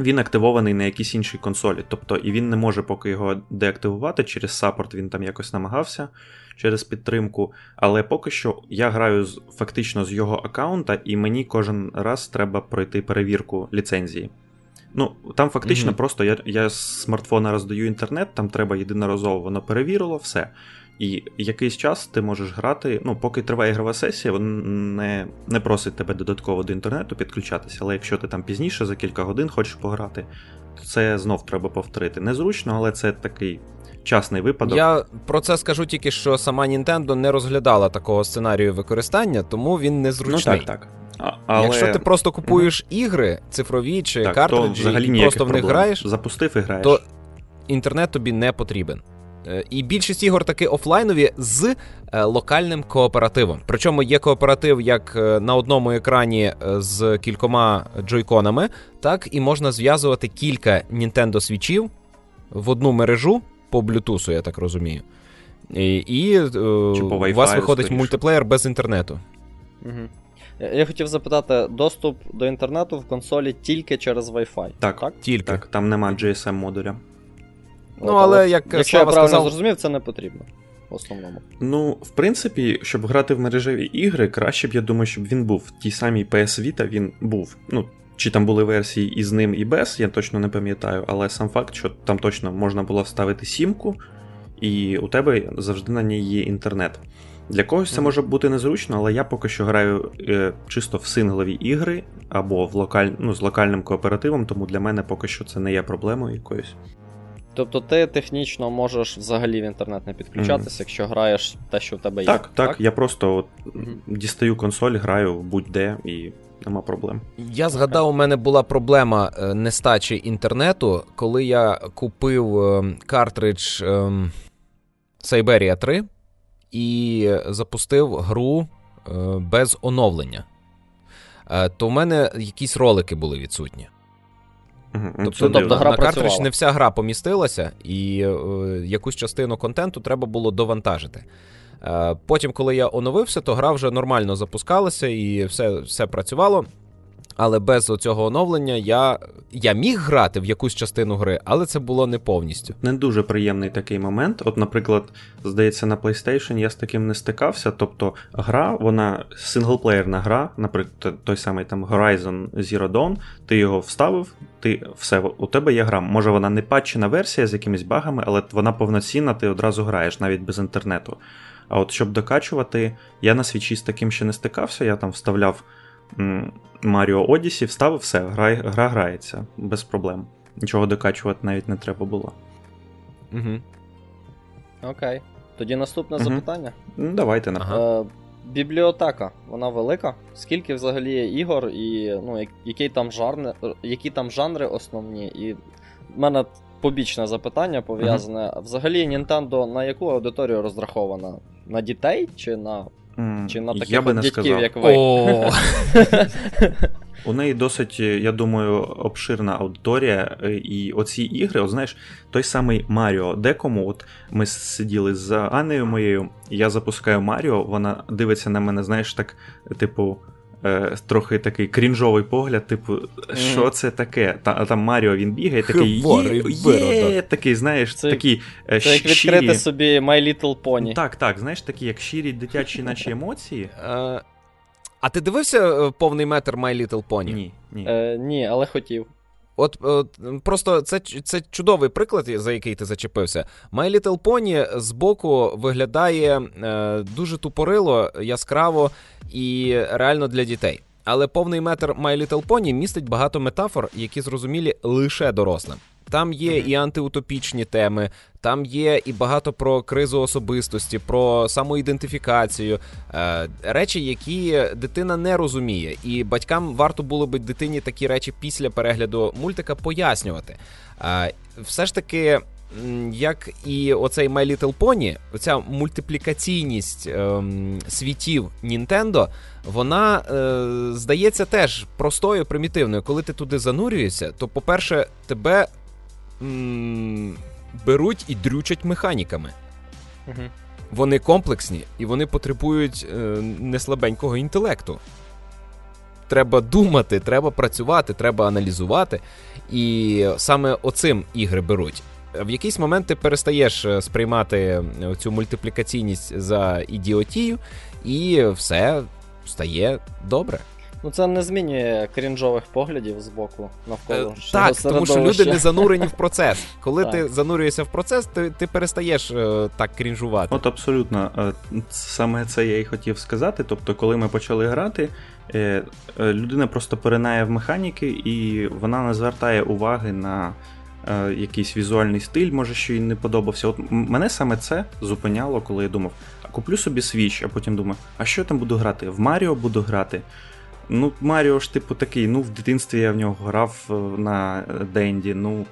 він активований на якійсь іншій консолі. Тобто, і він не може поки його деактивувати через саппорт, він там якось намагався. через підтримку. Але поки що я граю з, фактично з його аккаунта, і мені кожен раз треба пройти перевірку ліцензії. Ну, там фактично mm-hmm. просто я я з смартфона роздаю інтернет, там треба єдиноразово воно перевірило, все. І якийсь час ти можеш грати, ну, поки триває ігрова сесія, він не не просить тебе додатково до інтернету підключатися, але якщо ти там пізніше за кілька годин хочеш пограти, то це знов треба повторити. Незручно, але це такий частний випадок. Я про це скажу тільки, що сама Nintendo не розглядала такого сценарію використання, тому він незручний. Ну так, так. А, але... Якщо ти просто купуєш mm-hmm. ігри цифрові чи так, картриджі і просто в них граєш, запустив і граєш, то інтернет тобі не потрібен. Е, і більшість ігор таки офлайнові з е, локальним кооперативом. Причому є кооператив як е, на одному екрані з кількома джойконами, так і можна зв'язувати кілька Nintendo свічів в одну мережу по Bluetooth, я так розумію. І, і у вас виходить скоріше. мультиплеєр без інтернету. Угу. Я хотів запитати: доступ до інтернету в консолі тільки через Wi-Fi? Так, так? тільки. Так, там нема GSM модуля. Ну, але як Якщо Слава я правильно сказав... зрозумів, це не потрібно. В основному. Ну, в принципі, щоб грати в мережеві ігри, краще б, я думаю, щоб він був в тій самій PS Vita, він був. Ну, чи там були версії із ним і без, я точно не пам'ятаю, але сам факт, що там точно можна було вставити сімку, і у тебе завжди на ній є інтернет. Для когось це може бути незручно, але я поки що граю е, чисто в синглові ігри або в локаль... ну, з локальним кооперативом, тому для мене поки що це не є проблемою якоюсь. Тобто ти технічно можеш взагалі в інтернет не підключатися, mm. якщо граєш те, що в тебе є. Так, так. так? Я просто от mm-hmm. дістаю консоль, граю будь-де і нема проблем. Я згадав, у мене була проблема е, нестачі інтернету, коли я купив е, картридж ем, Siberia 3 і запустив гру е, без оновлення. То в мене якісь ролики були відсутні. Угу, тобто, тобто гра на картридж не вся гра помістилася, і е, якусь частину контенту треба було довантажити. Е, потім, коли я оновився, то гра вже нормально запускалася і все, все працювало. Але без цього оновлення я я міг грати в якусь частину гри, але це було не повністю. Не дуже приємний такий момент. От, наприклад, здається, на PlayStation я з таким не стикався. Тобто, гра, вона синглплеєрна гра, наприклад, той самий там Horizon Zero Dawn, ти його вставив, ти все, у тебе є гра. Може вона не патчена версія з якимись багами, але вона повноцінна, ти одразу граєш навіть без інтернету. А от щоб докачувати, я на свічі з таким ще не стикався, я там вставляв. Маріо Одісі, вставив все, гра гра грається без проблем. Нічого докачувати навіть не треба було. Угу. Окей. Тоді наступне угу. запитання. Ну, Давайте ага. Е, Бібліотека, вона велика. Скільки взагалі є ігор, і ну, які там жанри, які там жанри основні? І в мене побічне запитання пов'язане. Uh-huh. Взагалі, Nintendo на яку аудиторію розрахована? На дітей чи на чи на таких я би не дядьків, сказав. як ви? У неї досить, я думаю, обширна аудиторія, і оці ігри, от знаєш, той самий Маріо. Декому, от ми сиділи з Анею моєю, я запускаю Маріо, вона дивиться на мене, знаєш, так, типу, е, трохи такий крінжовий погляд, типу, що це таке? Та, там Маріо він бігає, такий є, є, такий, знаєш, це, такий е, Це як відкрити собі My Little Pony. Так, так, знаєш, такі, як щирі дитячі наші емоції. Е, а ти дивився е, повний метр My Little Pony? Ні, ні. Е, Ні, але хотів. От, от просто це це чудовий приклад, за який ти зачепився. My Little Pony збоку виглядає е, дуже тупорило, яскраво і реально для дітей. Але повний метр My Little Pony містить багато метафор, які зрозумілі лише дорослим. Там є і антиутопічні теми, там є і багато про кризу особистості, про самоідентифікацію, е, речі, які дитина не розуміє, і батькам варто було би дитині такі речі після перегляду мультика пояснювати. Е, все ж таки. Як і оцей My Little Pony, оця мультиплікаційність ем, світів Нінтендо, вона е, здається теж простою, примітивною. Коли ти туди занурюєшся, то, по-перше, тебе м- беруть і дрючать механіками. Угу. Вони комплексні і вони потребують е, неслабенького інтелекту. Треба думати, треба працювати, треба аналізувати. І саме оцим ігри беруть. в якийсь момент ти перестаєш е, сприймати цю мультиплікаційність за ідіотію, і все стає добре. Ну це не змінює крінжових поглядів з боку навколо. Е, так, тому що люди не занурені в процес. Коли ти занурюєшся в процес, ти ти перестаєш е, так крінжувати. От абсолютно. Е, саме це я і хотів сказати. Тобто, коли ми почали грати, е, е, людина просто поринає в механіки, і вона не звертає уваги на. Е, якийсь візуальний стиль, може, що їй не подобався. От мене саме це зупиняло, коли я думав, а куплю собі Switch, а потім думаю, а що я там буду грати? В Маріо буду грати. Ну, Маріо ж, типу, такий, ну, в дитинстві я в нього грав е, на Денді, ну,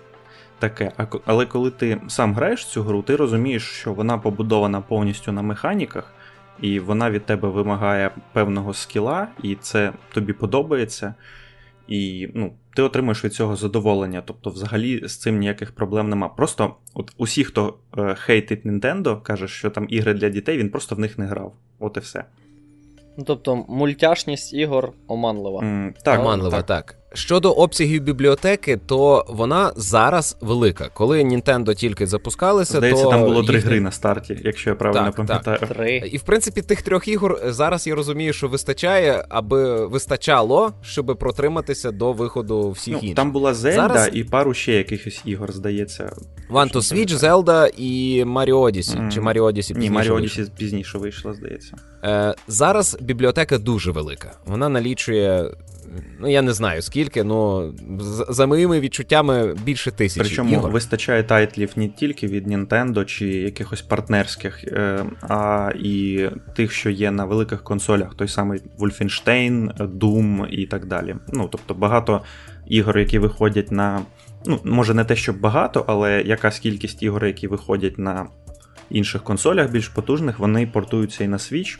таке. Але коли ти сам граєш цю гру, ти розумієш, що вона побудована повністю на механіках, і вона від тебе вимагає певного скіла, і це тобі подобається. І ну, ти отримуєш від цього задоволення. Тобто, взагалі з цим ніяких проблем нема. Просто от усі, хто е, хейтить Nintendo, каже, що там ігри для дітей, він просто в них не грав. От і все. Ну, тобто мультяшність ігор оманлива. Mm, так, Оманлива, так. так. Щодо обсягів бібліотеки, то вона зараз велика. Коли Nintendo тільки запускалися, Здається, то там було три гри на старті, якщо я правильно так, пам'ятаю. Так. Три. І в принципі тих трьох ігор зараз я розумію, що вистачає, аби вистачало, щоб протриматися до виходу всіх ну, інших. Там була Zelda зараз... і пару ще якихось ігор, здається. One to Switch, Zelda і Mario Odyssey. Mm. Чи Mario Odyssey пізніше Ні, Mario Odyssey пізніше вийшло, здається. Е, Зараз бібліотека дуже велика. Вона налічує Ну, я не знаю скільки, ну за моїми відчуттями більше тисячі. Причому ігор. вистачає тайтлів не тільки від Nintendo чи якихось партнерських, е, а і тих, що є на великих консолях, той самий Wolfenstein, Doom і так далі. Ну, тобто багато ігор, які виходять на. Ну, може, не те, що багато, але якась кількість ігор, які виходять на інших консолях більш потужних, вони портуються і на Switch.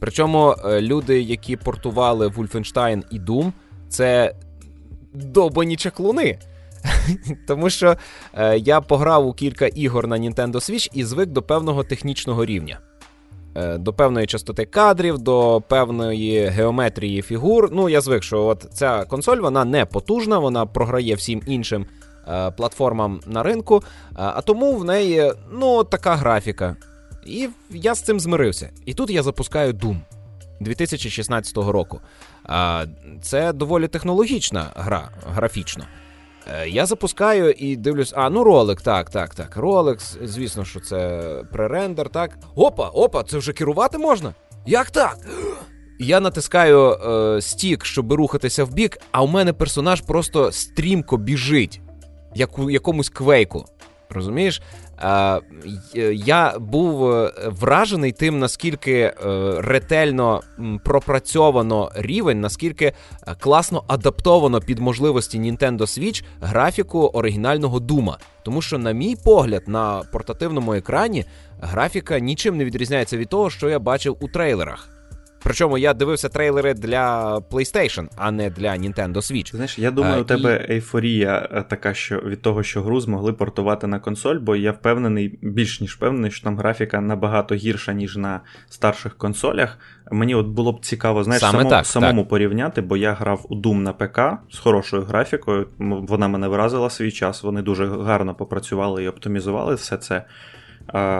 Причому е, люди, які портували Wolfenstein і Doom, це добані чаклуни. Тому що е, я пограв у кілька ігор на Nintendo Switch і звик до певного технічного рівня. Е, до певної частоти кадрів, до певної геометрії фігур. Ну, я звик, що от ця консоль вона не потужна, вона програє всім іншим е, платформам на ринку, а тому в неї ну, така графіка. І я з цим змирився. І тут я запускаю Doom 2016 року. Це доволі технологічна гра, графічно. Е, я запускаю і дивлюсь, а ну ролик, так, так, так. Ролик, звісно, що це пререндер, так. Опа, опа, це вже керувати можна? Як так? Я натискаю е, стік, щоб рухатися в бік, а у мене персонаж просто стрімко біжить, як у якомусь квейку. Розумієш? Я був е, вражений тим, наскільки е, ретельно пропрацьовано рівень, наскільки е, класно адаптовано під можливості Nintendo Switch графіку оригінального Дума. Тому що, на мій погляд, на портативному екрані графіка нічим не відрізняється від того, що я бачив у трейлерах. Причому я дивився трейлери для PlayStation, а не для Nintendo Switch. Знаєш, я думаю, а, у тебе і... ейфорія е, така, що від того, що гру змогли портувати на консоль, бо я впевнений, більш ніж впевнений, що там графіка набагато гірша, ніж на старших консолях. Мені от було б цікаво, знаєш, Саме самому, так, самому так. порівняти, бо я грав у Doom на ПК з хорошою графікою. Вона мене вразила свій час. Вони дуже гарно попрацювали і оптимізували все це.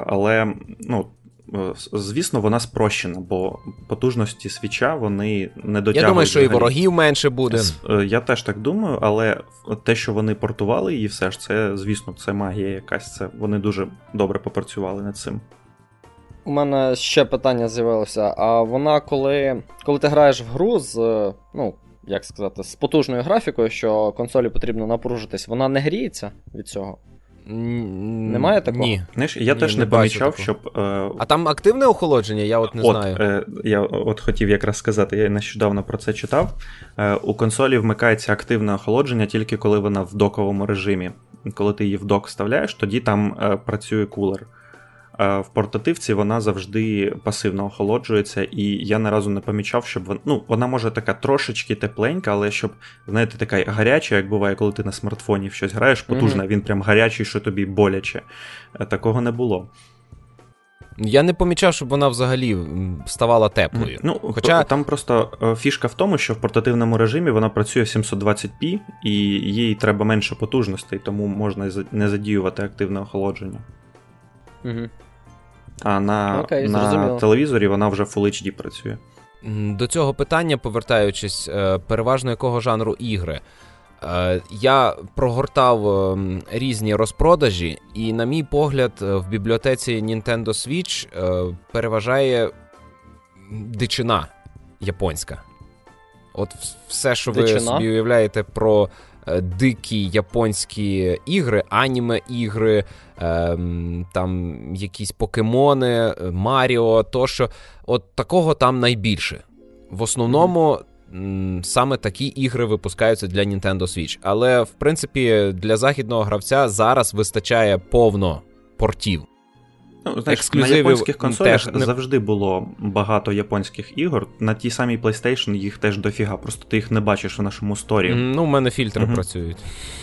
Але ну. Е, звісно, вона спрощена, бо потужності свіча вони не дотягують. Я думаю, що і ворогів менше буде. Е, я теж так думаю, але те, що вони портували її, все ж це, звісно, це магія якась. Це Вони дуже добре попрацювали над цим. У мене ще питання з'явилося. А вона, коли коли ти граєш в гру з, ну, як сказати, з потужною графікою, що консолі потрібно напружитись, вона не гріється від цього? Немає такого? Ні. Знаєш, Я Ні, теж не, не помічав, щоб. Е... А там активне охолодження, я от не от, знаю. Е, Я от хотів якраз сказати, я нещодавно про це читав. Е, У консолі вмикається активне охолодження тільки коли вона в доковому режимі. Коли ти її в док вставляєш, тоді там е, працює кулер. В портативці вона завжди пасивно охолоджується, і я не разу не помічав, щоб вона. Ну, вона може така трошечки тепленька, але щоб, знаєте, така гаряча, як буває, коли ти на смартфоні в щось граєш, потужна, mm-hmm. він прям гарячий, що тобі боляче. Е, такого не було. Я не помічав, щоб вона взагалі ставала теплою. Ну, Хоча там просто е, фішка в тому, що в портативному режимі вона працює в 720p і їй треба менше потужностей, тому можна не задіювати активне охолодження. Угу. А на Окей, на телевізорі вона вже Full HD працює. До цього питання, повертаючись, е, переважно якого жанру ігри. Е, я прогортав ем, різні розпродажі, і, на мій погляд, е, в бібліотеці Nintendo Switch переважає дичина японська. От все, що ви дичина? собі уявляєте про дикі японські ігри, аніме ігри, ем, там якісь покемони, Маріо, тощо. От такого там найбільше. В основному. Саме такі ігри випускаються для Nintendo Switch. Але в принципі для західного гравця зараз вистачає повно портів. Ну, знаєш, На японських консолях теж... завжди було багато японських ігор. На тій самій PlayStation їх теж дофіга, просто ти їх не бачиш в нашому сторі. Ну, у мене фільтри угу. працюють.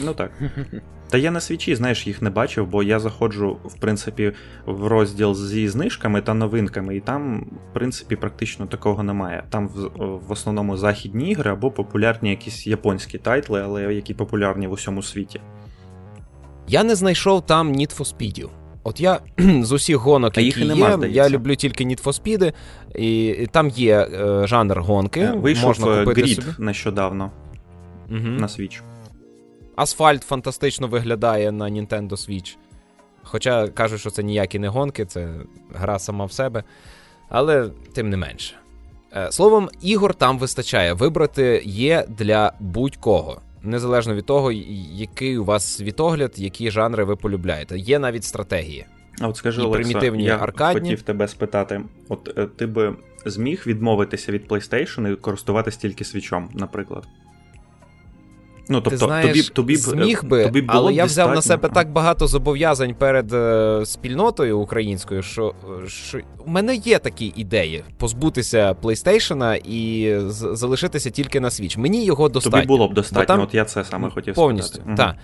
Ну так. Та я на свічі, знаєш, їх не бачив, бо я заходжу, в принципі, в розділ зі знижками та новинками, і там, в принципі, практично такого немає. Там в, в основному західні ігри або популярні якісь японські тайтли, але які популярні в усьому світі. Я не знайшов там Need for Speed. От я з усіх гонок, а які їх є, нема, я люблю тільки Need for Speed, і, і там є е, жанр гонки. Е, вийшов можна е, купити Grid собі. нещодавно угу. на Switch. Асфальт фантастично виглядає на Nintendo Switch. Хоча кажуть, що це ніякі не гонки, це гра сама в себе. Але тим не менше. Е, словом, ігор там вистачає. Вибрати є для будь-кого незалежно від того, який у вас світогляд, які жанри ви полюбляєте. Є навіть стратегії. А от скажи, Олекса, примітивні я аркадні. хотів тебе спитати: от е, ти би зміг відмовитися від PlayStation і користуватися тільки свічом, наприклад? Ну, тобто, Ти знаєш, тобі, тобі, зміг би, тобі було але я взяв на себе так багато зобов'язань перед е, спільнотою українською, що що у мене є такі ідеї позбутися PlayStation і залишитися тільки на Switch. Мені його достатньо. Тобі було б достатньо, там, от я це саме хотів повністю, сказати. Так,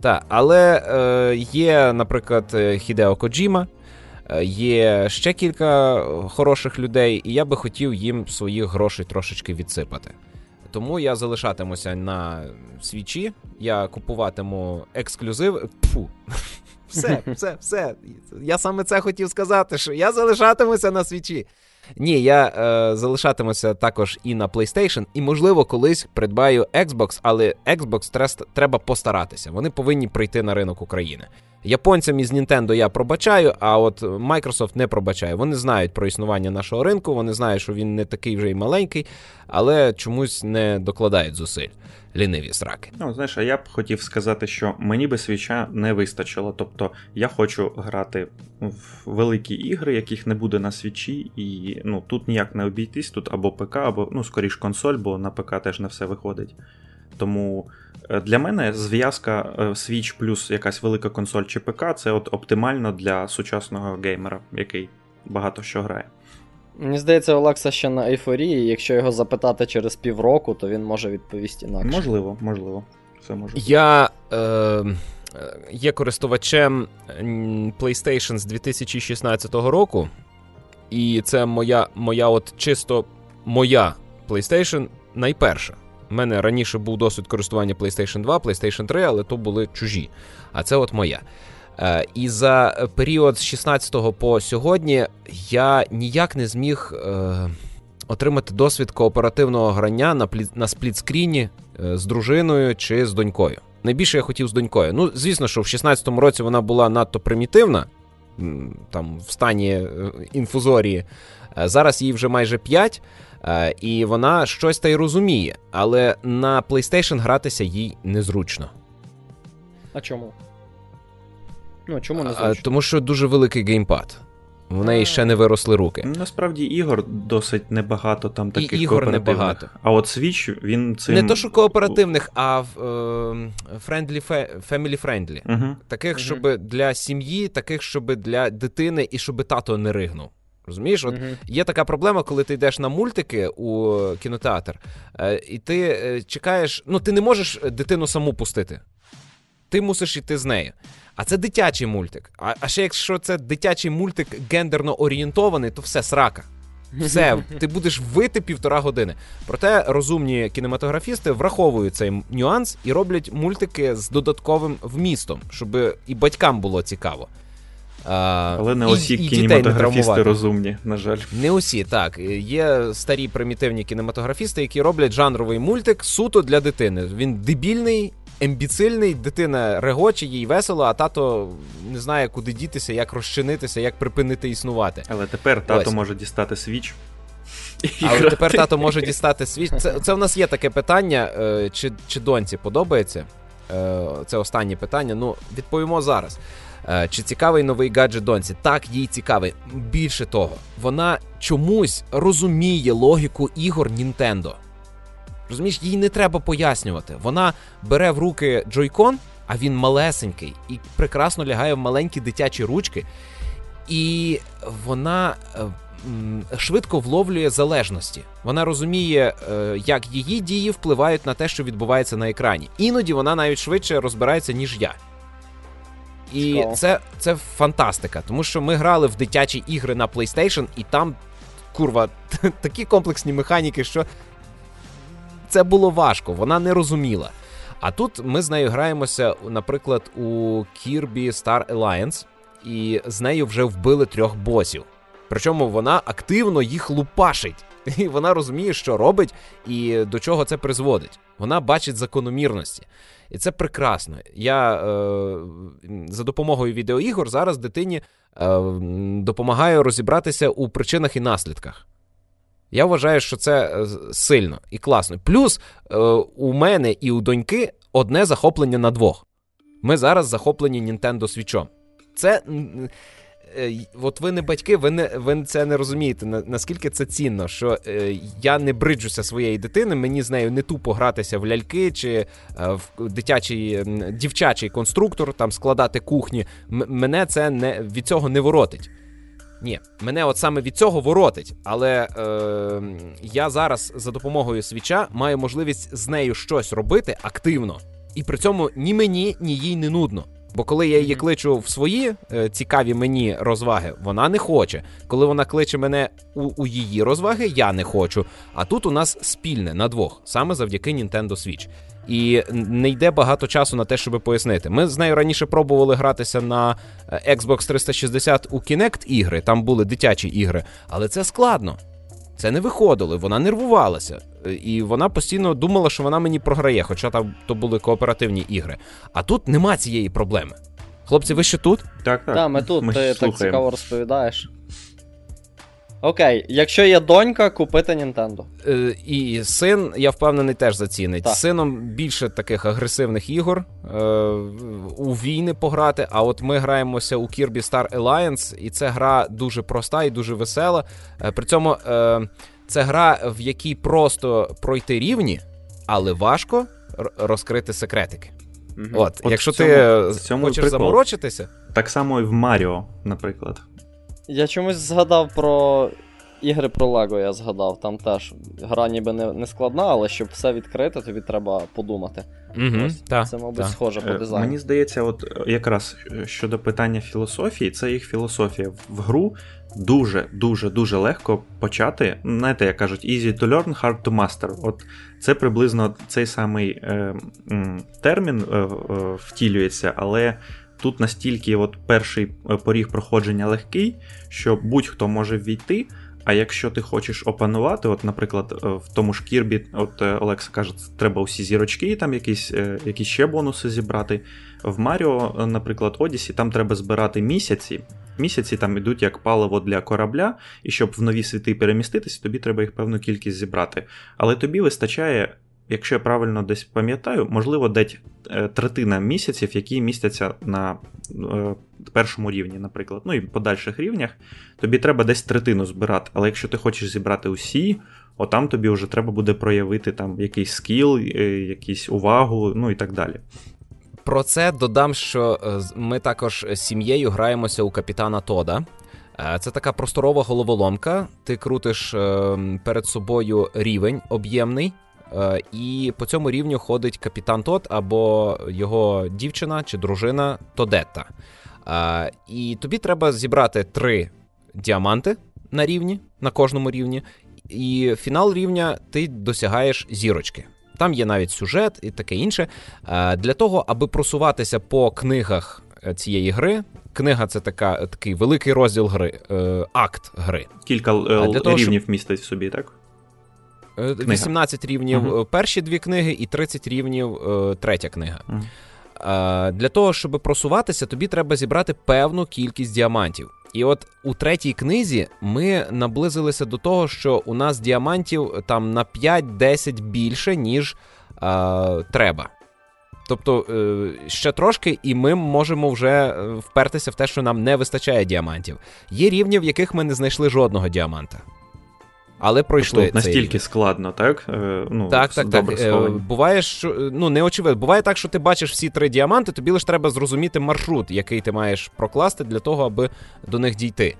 так. Але е, є, наприклад, Хідео Коджіма. Е, є ще кілька хороших людей, і я би хотів їм своїх грошей трошечки відсипати. Тому я залишатимуся на свічі, я купуватиму ексклюзив. Фу. Все, все, все. Я саме це хотів сказати, що я залишатимуся на свічі. Ні, я е, залишатимуся також і на PlayStation, і, можливо, колись придбаю Xbox, але Xbox треба постаратися. Вони повинні прийти на ринок України. Японцям із Nintendo я пробачаю, а от Microsoft не пробачає. Вони знають про існування нашого ринку, вони знають, що він не такий вже й маленький, але чомусь не докладають зусиль. Ліниві сраки. Ну, знаєш, а я б хотів сказати, що мені би свіча не вистачило. Тобто я хочу грати в великі ігри, яких не буде на свічі, і ну тут ніяк не обійтись, тут або ПК, або ну скоріш консоль, бо на ПК теж не все виходить. Тому для мене зв'язка е, Switch плюс якась велика консоль чи ПК це от оптимально для сучасного геймера, який багато що грає. Мені здається, Олекса ще на ейфорії. Якщо його запитати через півроку, то він може відповісти інакше. Можливо, можливо. Все може. Я е, є користувачем PlayStation з 2016 року, і це моя, моя от чисто моя PlayStation найперша. У мене раніше був досвід користування PlayStation 2, PlayStation 3, але то були чужі. А це от моя. Е, і за період з 16 по сьогодні я ніяк не зміг е, отримати досвід кооперативного грання на на сплітскріні е, з дружиною чи з донькою. Найбільше я хотів з донькою. Ну, звісно, що в 16-му році вона була надто примітивна, там в стані інфузорії. Зараз їй вже майже 5. Е, і вона щось та й розуміє, але на PlayStation гратися їй незручно. А чому? Ну, чому незручно? Тому що дуже великий геймпад. В неї ще не виросли руки. Насправді ігор досить небагато там таких І ігор небагато. А от Switch, він цим... Не то, що кооперативних, а friendly, family friendly. Угу. Таких, щоб для сім'ї, таких, щоб для дитини і щоб тато не ригнув. Розумієш, от uh-huh. є така проблема, коли ти йдеш на мультики у кінотеатр, е, і ти е, чекаєш, ну ти не можеш дитину саму пустити. ти мусиш йти з нею. А це дитячий мультик. А, а ще якщо це дитячий мультик гендерно орієнтований, то все срака. Все, ти будеш вити півтора години. Проте розумні кінематографісти враховують цей нюанс і роблять мультики з додатковим вмістом, щоб і батькам було цікаво. Але не усі і, кінематографісти не розумні, на жаль. Не усі, так. Є старі примітивні кінематографісти, які роблять жанровий мультик суто для дитини. Він дебільний, імбецильний, дитина регоче, їй весело, а тато не знає, куди дітися, як розчинитися, як припинити існувати. Але тепер тато Ось. може дістати Switch. Але грати. тепер тато може дістати Switch. Це це в нас є таке питання, е, чи чи доньці подобається. Е, це останнє питання. Ну, відповімо зараз. Е, чи цікавий новий гаджет доньці? Так, їй цікавий. Більше того, вона чомусь розуміє логіку ігор Нінтендо. Розумієш, їй не треба пояснювати. Вона бере в руки джойкон, а він малесенький і прекрасно лягає в маленькі дитячі ручки, і вона е, швидко вловлює залежності. Вона розуміє, е, як її дії впливають на те, що відбувається на екрані. Іноді вона навіть швидше розбирається, ніж я. І це це фантастика, тому що ми грали в дитячі ігри на PlayStation, і там, курва, такі комплексні механіки, що це було важко, вона не розуміла. А тут ми з нею граємося, наприклад, у Kirby Star Alliance, і з нею вже вбили трьох босів. Причому вона активно їх лупашить. І вона розуміє, що робить і до чого це призводить. Вона бачить закономірності. І це прекрасно. Я е, за допомогою відеоігор зараз дитині е, допомагаю розібратися у причинах і наслідках. Я вважаю, що це е, сильно і класно. Плюс е, у мене і у доньки одне захоплення на двох. Ми зараз захоплені Nintendo Switch. Це. Е, от ви не батьки, ви не ви це не розумієте, наскільки це цінно, що е, я не бриджуся своєї дитини, мені з нею не тупо гратися в ляльки чи е, в дитячий дівчачий конструктор, там складати кухні. М- мене це не від цього не воротить. Ні, мене от саме від цього воротить. Але е, я зараз за допомогою свіча маю можливість з нею щось робити активно. І при цьому ні мені, ні їй не нудно. Бо коли я її кличу в свої е, цікаві мені розваги, вона не хоче. Коли вона кличе мене у, у її розваги, я не хочу. А тут у нас спільне на двох, саме завдяки Nintendo Switch. І не йде багато часу на те, щоб пояснити. Ми з нею раніше пробували гратися на е, Xbox 360 у Kinect ігри, там були дитячі ігри, але це складно. Це не виходило, вона нервувалася. І вона постійно думала, що вона мені програє, хоча там то були кооперативні ігри. А тут нема цієї проблеми. Хлопці, ви ще тут? Так, так. Так, ми тут, ми ти так цікаво розповідаєш. Окей, якщо є донька, купити Нінтендо. Е, і син, я впевнений, теж зацінить. Так. Сином більше таких агресивних ігор е, у війни пограти. А от ми граємося у Kirby Star Alliance, і це гра дуже проста і дуже весела. Е, при цьому е, це гра, в якій просто пройти рівні, але важко розкрити секретики. Угу. От, от Якщо цьому, ти цьому хочеш прикол. заморочитися. Так само і в Маріо, наприклад. Я чомусь згадав про ігри про Лего, я згадав. Там теж гра ніби не, не складна, але щоб все відкрити, тобі треба подумати. Угу, та, Це, мабуть, та. схоже по е, дизайну. Мені здається, от е, якраз е, щодо питання філософії, це їх філософія. В гру дуже-дуже дуже легко почати. Знаєте, як кажуть, easy to learn, hard to master. От це приблизно цей самий е, термін е, е, втілюється, але Тут настільки от перший поріг проходження легкий, що будь-хто може ввійти. А якщо ти хочеш опанувати, от, наприклад, е, в тому ж Кірбі, от е, Олекса каже, треба усі зірочки, там якісь якісь ще бонуси зібрати. В Маріо, наприклад, Одісі, там треба збирати місяці. Місяці там йдуть як паливо для корабля, і щоб в нові світи переміститися, тобі треба їх певну кількість зібрати. Але тобі вистачає якщо я правильно десь пам'ятаю, можливо, десь третина місяців, які містяться на е, першому рівні, наприклад, ну і подальших рівнях, тобі треба десь третину збирати. Але якщо ти хочеш зібрати усі, отам тобі вже треба буде проявити там якийсь скіл, е, якусь увагу, ну і так далі. Про це додам, що е, ми також з сім'єю граємося у капітана Тода. Це така просторова головоломка. Ти крутиш перед собою рівень об'ємний, е, і по цьому рівню ходить капітан Тот або його дівчина чи дружина Тодетта. Е, і тобі треба зібрати три діаманти на рівні, на кожному рівні, і фінал рівня ти досягаєш зірочки. Там є навіть сюжет і таке інше. Е, для того, аби просуватися по книгах е, цієї гри. Книга це така, такий великий розділ гри, е, акт гри. Кілька е, для того, рівнів щоб... містить в собі, так? 18 рівнів uh перші дві книги і 30 рівнів третя книга. uh Для того, щоб просуватися, тобі треба зібрати певну кількість діамантів. І от у третій книзі ми наблизилися до того, що у нас діамантів там на 5-10 більше, ніж а, треба. Тобто е, ще трошки, і ми можемо вже е, впертися в те, що нам не вистачає діамантів. Є рівні, в яких ми не знайшли жодного діаманта. Але пройшли тобто, настільки складно, так? Е, ну, Так, так, так. Е, буває, що ну не очевидно. Буває так, що ти бачиш всі три діаманти, тобі лише треба зрозуміти маршрут, який ти маєш прокласти для того, аби до них дійти.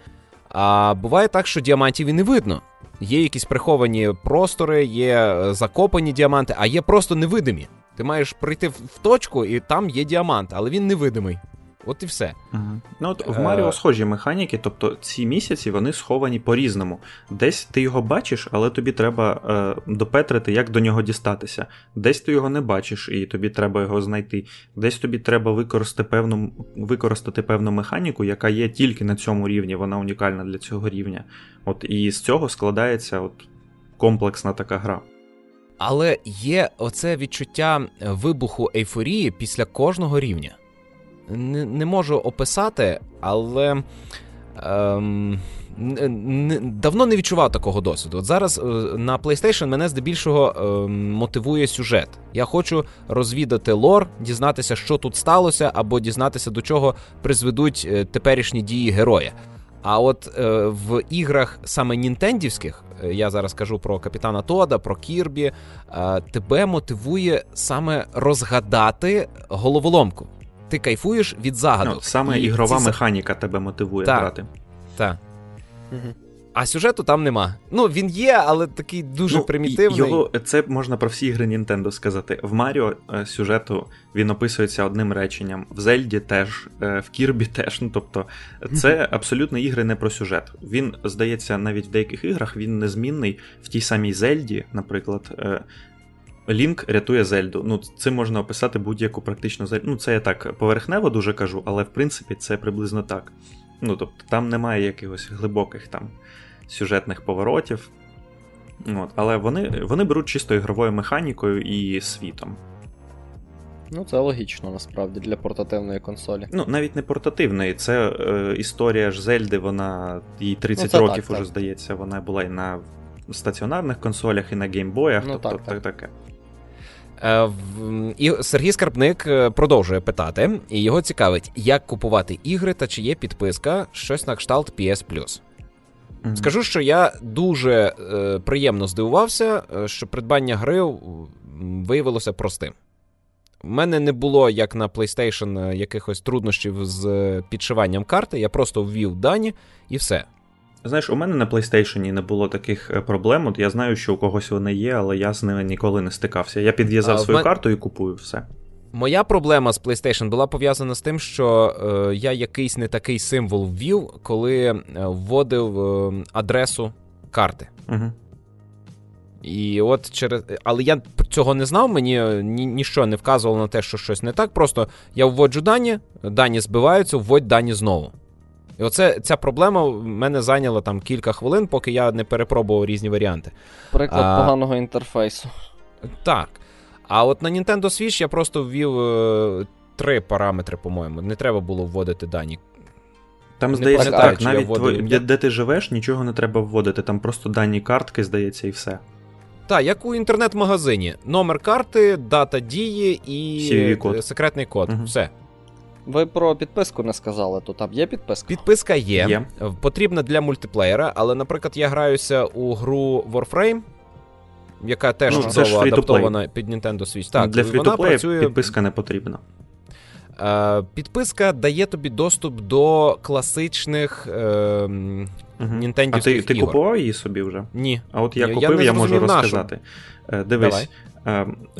А буває так, що діамантів і не видно. Є якісь приховані простори, є закопані діаманти, а є просто невидимі. Ти маєш прийти в точку, і там є діамант, але він невидимий. От і все. Угу. Ну от В Маріо е. схожі механіки, тобто ці місяці вони сховані по-різному. Десь ти його бачиш, але тобі треба е, допетрити, як до нього дістатися. Десь ти його не бачиш, і тобі треба його знайти. Десь тобі треба використати певну використати певну механіку, яка є тільки на цьому рівні, вона унікальна для цього рівня. От І з цього складається от комплексна така гра. Але є оце відчуття вибуху ейфорії після кожного рівня не, не можу описати, але. Ем... Давно не відчував такого досвіду. От зараз е, на PlayStation мене здебільшого ем, мотивує сюжет. Я хочу розвідати лор, дізнатися, що тут сталося, або дізнатися, до чого призведуть е, теперішні дії героя. А от е, в іграх саме нінтендівських, я зараз кажу про капітана Тода, про Кірбі, тебе мотивує саме розгадати головоломку ти кайфуєш від загадок. Ну, Саме і ігрова ці... механіка тебе мотивує так, грати. Так. Угу. А сюжету там нема. Ну, він є, але такий дуже ну, примітивний. Його, Це можна про всі ігри Nintendo сказати. В Маріо е, сюжету він описується одним реченням, в Зельді теж, е, в Кірбі теж. Ну, Тобто, це абсолютно ігри не про сюжет. Він, здається, навіть в деяких іграх він незмінний в тій самій Зельді, наприклад. Лінк рятує Зельду. Ну, Цим можна описати будь-яку практично Зельду. Ну, це я так поверхнево дуже кажу, але в принципі це приблизно так. Ну, тобто, там немає якихось глибоких там сюжетних поворотів. От, Але вони вони беруть чисто ігровою механікою і світом. Ну, це логічно насправді для портативної консолі. Ну, навіть не портативної, це е, історія ж Зельди, вона їй 30 ну, років так, уже так. здається, вона була і на стаціонарних консолях, і на геймбоях, ну, тобто так, так. таке. Е, і Сергій Скарбник е, продовжує питати, і його цікавить, як купувати ігри та чи є підписка, щось на кшталт PS Mm-hmm. Скажу, що я дуже е, приємно здивувався, що придбання гри виявилося простим. У мене не було, як на PlayStation, якихось труднощів з підшиванням карти. Я просто ввів дані і все. Знаєш, у мене на PlayStation не було таких е, проблем. От я знаю, що у когось вони є, але я з ними ніколи не стикався. Я підв'язав а, свою мен... карту і купую все. Моя проблема з PlayStation була пов'язана з тим, що е, я якийсь не такий символ ввів, коли е, вводив е, адресу карти. Угу. І от через. Але я цього не знав, мені ні, ніщо не вказувало на те, що щось не так. Просто я вводжу дані, дані збиваються, вводь дані знову. І оце ця проблема в мене зайняла там кілька хвилин, поки я не перепробував різні варіанти. Приклад а, поганого інтерфейсу. Так. А от на Nintendo Switch я просто ввів е, три параметри, по-моєму. Не треба було вводити дані. Там, не здається, так, навіть твої, де, де ти живеш, нічого не треба вводити. Там просто дані картки, здається, і все. Так, як у інтернет-магазині. Номер карти, дата дії і код. секретний код. Угу. Все. Ви про підписку не сказали, то там є підписка? Підписка є. є. Потрібна для мультиплеєра, але, наприклад, я граюся у гру Warframe, яка теж ну, чудово адаптована під Nintendo Switch. Так, Для фрі-то-плея працює... підписка не потрібна. Е, підписка дає тобі доступ до класичних е, Угу. А ти ти купував її собі вже? Ні. А от я, я купив, я, я можу розказати. Нашу. Дивись. Давай.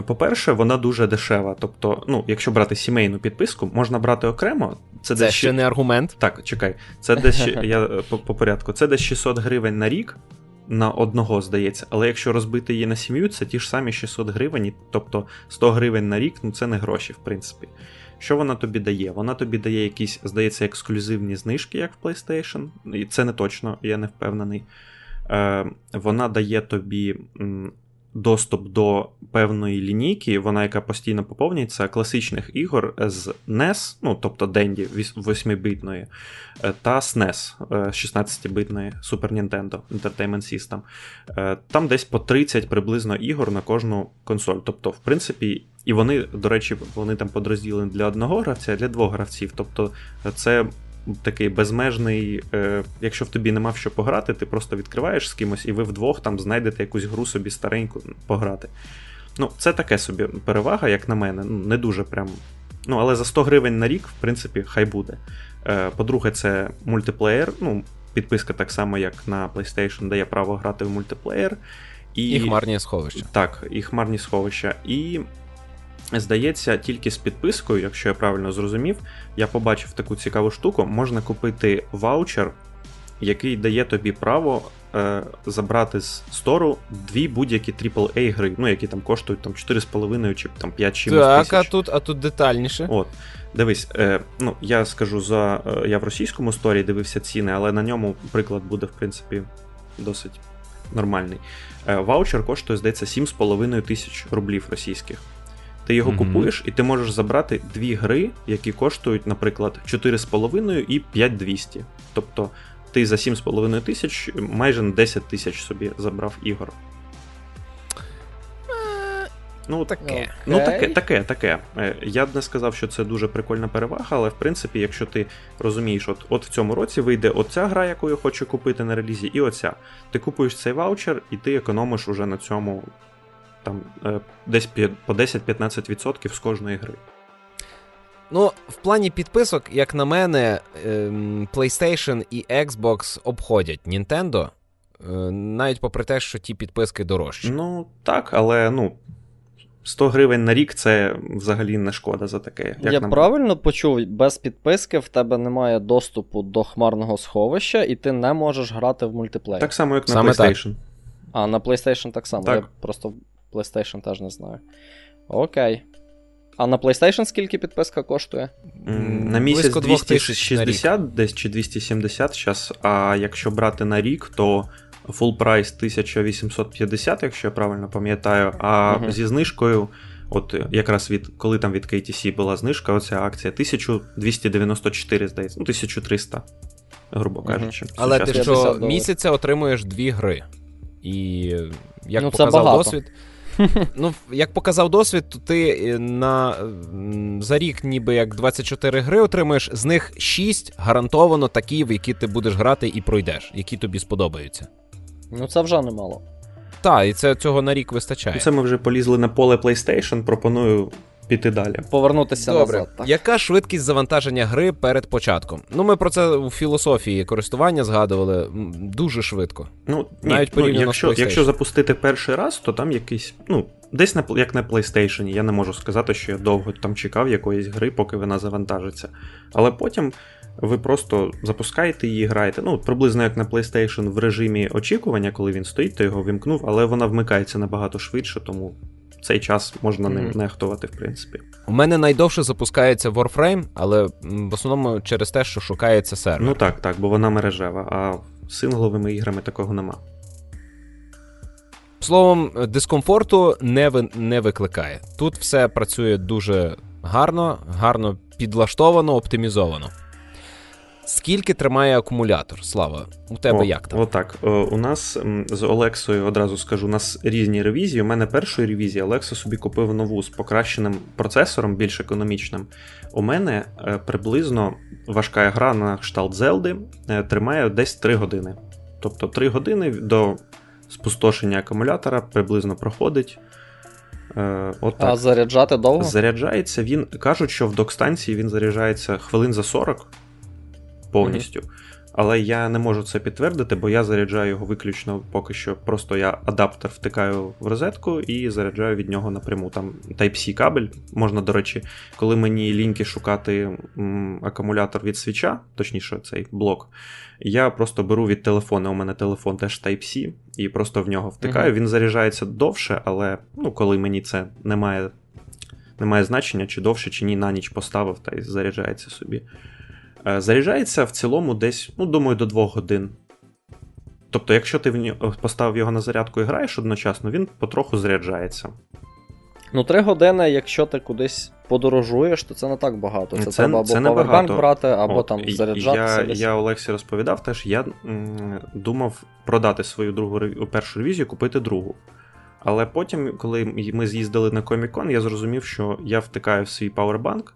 По-перше, вона дуже дешева. Тобто, ну, якщо брати сімейну підписку, можна брати окремо. Це, це десь ще не аргумент. Так, чекай. Це десь я по, по порядку. Це десь 600 гривень на рік. На одного здається, але якщо розбити її на сім'ю, це ті ж самі 600 гривень, тобто 100 гривень на рік, ну це не гроші, в принципі. Що вона тобі дає? Вона тобі дає якісь, здається, ексклюзивні знижки, як в PlayStation. І це не точно, я не впевнений. Е, Вона дає тобі доступ до певної лінійки, вона яка постійно поповнюється, класичних ігор з NES, ну тобто Денді 8-битної, е, та SNES 16-битної е, Super Nintendo Entertainment System. Е, там десь по 30 приблизно ігор на кожну консоль. Тобто, в принципі, і вони, до речі, вони там подрозділені для одного гравця, а для двох гравців. Тобто, це такий безмежний. Е, Якщо в тобі нема в що пограти, ти просто відкриваєш з кимось, і ви вдвох там знайдете якусь гру собі стареньку пограти. Ну, це таке собі перевага, як на мене. Ну, Не дуже прям. Ну, але за 100 гривень на рік, в принципі, хай буде. Е, По-друге, це мультиплеєр. Ну, підписка так само, як на PlayStation, дає право грати в мультиплеєр. І, і хмарні сховища. Так, і хмарні сховища. І Здається, тільки з підпискою, якщо я правильно зрозумів, я побачив таку цікаву штуку. Можна купити ваучер, який дає тобі право е, забрати з стору дві будь-які AAA гри, ну які там коштують там 4,5 чи там 5 чимось Так, а тут а тут детальніше. От, Дивись, е, ну я скажу за. Е, я в російському сторі дивився ціни, але на ньому приклад буде, в принципі, досить нормальний. Е, ваучер коштує, здається, 7,5 тисяч рублів російських. Ти його mm-hmm. купуєш, і ти можеш забрати дві гри, які коштують, наприклад, 4,5 і 5200. Тобто ти за 7,5 тисяч майже на 10 тисяч собі забрав ігор. Ну, таке, ну, таке, таке, таке. Е, я б не сказав, що це дуже прикольна перевага, але в принципі, якщо ти розумієш, от от в цьому році вийде оця гра, яку я хочу купити на релізі, і оця. Ти купуєш цей ваучер, і ти економиш уже на цьому там е, десь по 10-15% з кожної гри. Ну, в плані підписок, як на мене, ем, PlayStation і Xbox обходять Nintendo, е, навіть попри те, що ті підписки дорожчі. Ну, так, але ну. 100 гривень на рік це взагалі не шкода за таке. Як Я нам... правильно почув, без підписки в тебе немає доступу до хмарного сховища, і ти не можеш грати в мультиплеєр. Так само, як на Саме PlayStation. Так. А, на PlayStation так само. Так. Я просто PlayStation теж не знаю. Окей. А на PlayStation скільки підписка коштує? На місяць 260 десь чи 270 зараз, а якщо брати на рік, то full прайс 1850, якщо я правильно пам'ятаю, а угу. зі знижкою, от якраз від коли там від KTC була знижка, оця акція 1294, здається, ну 1300, грубо кажучи. Угу. Але ти що місяця отримуєш дві гри. І як ну, показав досвід. Ну, як показав досвід, то ти е, на за рік, ніби як 24 гри отримаєш, з них 6 гарантовано такі, в які ти будеш грати і пройдеш, які тобі сподобаються. Ну, це вже немало. Так, і це цього на рік вистачає. Це ми вже полізли на поле PlayStation. Пропоную піти далі. Повернутися Добре. назад. так. Яка швидкість завантаження гри перед початком? Ну, ми про це у філософії користування згадували дуже швидко. Ну, Навіть ні, ну, якщо, з якщо запустити перший раз, то там якийсь, ну, десь на як на PlayStation. Я не можу сказати, що я довго там чекав якоїсь гри, поки вона завантажиться. Але потім. Ви просто запускаєте її, граєте. Ну, приблизно як на PlayStation в режимі очікування, коли він стоїть, то його вимкнув, але вона вмикається набагато швидше, тому цей час можна ним mm-hmm. нехтувати, в принципі. У мене найдовше запускається Warframe, але в основному через те, що шукається сервер. Ну так, так, бо вона мережева, а сингловими іграми такого нема. Словом, дискомфорту не ви, не викликає. Тут все працює дуже гарно, гарно підлаштовано, оптимізовано. Скільки тримає акумулятор? Слава, у тебе О, як там? Отак. У нас з Олексою одразу скажу, у нас різні ревізії. У мене першої ревізії Олекса собі купив нову з покращеним процесором, більш економічним. У мене е, приблизно важка гра на кшталт Зелди е, тримає десь 3 години. Тобто 3 години до спустошення акумулятора приблизно проходить. Е, от так. А заряджати довго? Заряджається він. Кажуть, що в док-станції він заряджається хвилин за 40 повністю. Але я не можу це підтвердити, бо я заряджаю його виключно поки що. Просто я адаптер втикаю в розетку і заряджаю від нього напряму. Там Type-C кабель. Можна, до речі, коли мені ліньки шукати м, акумулятор від свіча, точніше, цей блок, я просто беру від телефона. У мене телефон теж Type-C, і просто в нього втикаю. Він заряджається довше, але ну, коли мені це не має, не має значення, чи довше, чи ні, на ніч поставив та й заряджається собі. Е, Заряджається в цілому десь, ну, думаю, до 2 годин. Тобто, якщо ти поставив його на зарядку і граєш одночасно, він потроху заряджається. Ну, три години, якщо ти кудись подорожуєш, то це не так багато. Це, Це- треба або це павербанк брати, або От, там заряджатися. Я, десь. я Олексі розповідав теж, я м, думав продати свою другу першу ревізію, купити другу. Але потім, коли ми з'їздили на Comic-Con, я зрозумів, що я втикаю в свій павербанк,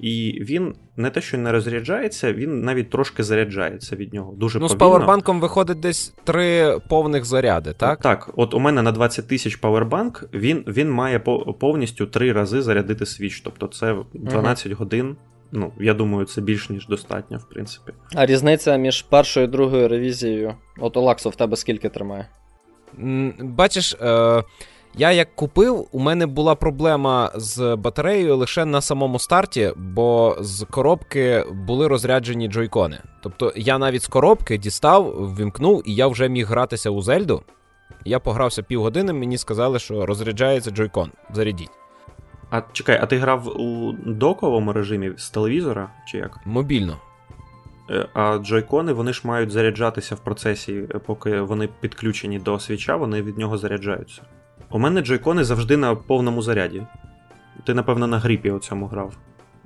і він не те, що не розряджається, він навіть трошки заряджається від нього. Дуже Ну, з повільно. павербанком виходить десь три повних заряди, так? Так, от у мене на 20 тисяч павербанк, він, він має повністю три рази зарядити свіч. Тобто це 12 годин. Ну, я думаю, це більш ніж достатньо, в принципі. А різниця між першою і другою ревізією. От Олаксо в тебе скільки тримає? Бачиш, е, я як купив, у мене була проблема з батареєю лише на самому старті, бо з коробки були розряджені джойкони. Тобто я навіть з коробки дістав, ввімкнув, і я вже міг гратися у Зельду. Я погрався півгодини, мені сказали, що розряджається джойкон. Зарядіть. А чекай, а ти грав у доковому режимі з телевізора, чи як? Мобільно. Е, А джойкони вони ж мають заряджатися в процесі, е, поки вони підключені до свіча, вони від нього заряджаються. У мене джойкони завжди на повному заряді. Ти, напевно, на гріпі оцьому грав.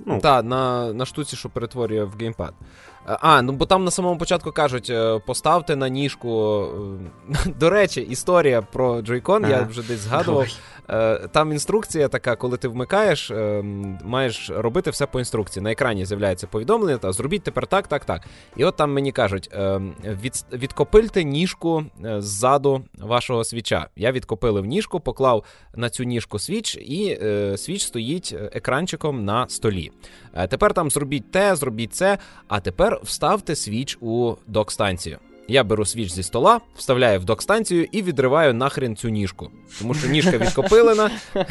Ну, Так, на, на штуці, що перетворює в геймпад. Е, А, ну бо там на самому початку кажуть, е, поставте на ніжку. е, До речі, історія про Joy-Con, я вже десь згадував. Е, Там інструкція така, коли ти вмикаєш, е, маєш робити все по інструкції. На екрані з'являється повідомлення, та зробіть тепер так, так, так. І от там мені кажуть: е, від, відкопильте ніжку ззаду вашого Switch а. Я відкопилив ніжку, поклав на цю ніжку Switch, і Switch стоїть екранчиком на столі. Тепер там зробіть те, зробіть це, а тепер вставте Switch у док-станцію. Я беру Switch зі стола, вставляю в док-станцію і відриваю нахрен цю ніжку. Тому що ніжка відкопилена.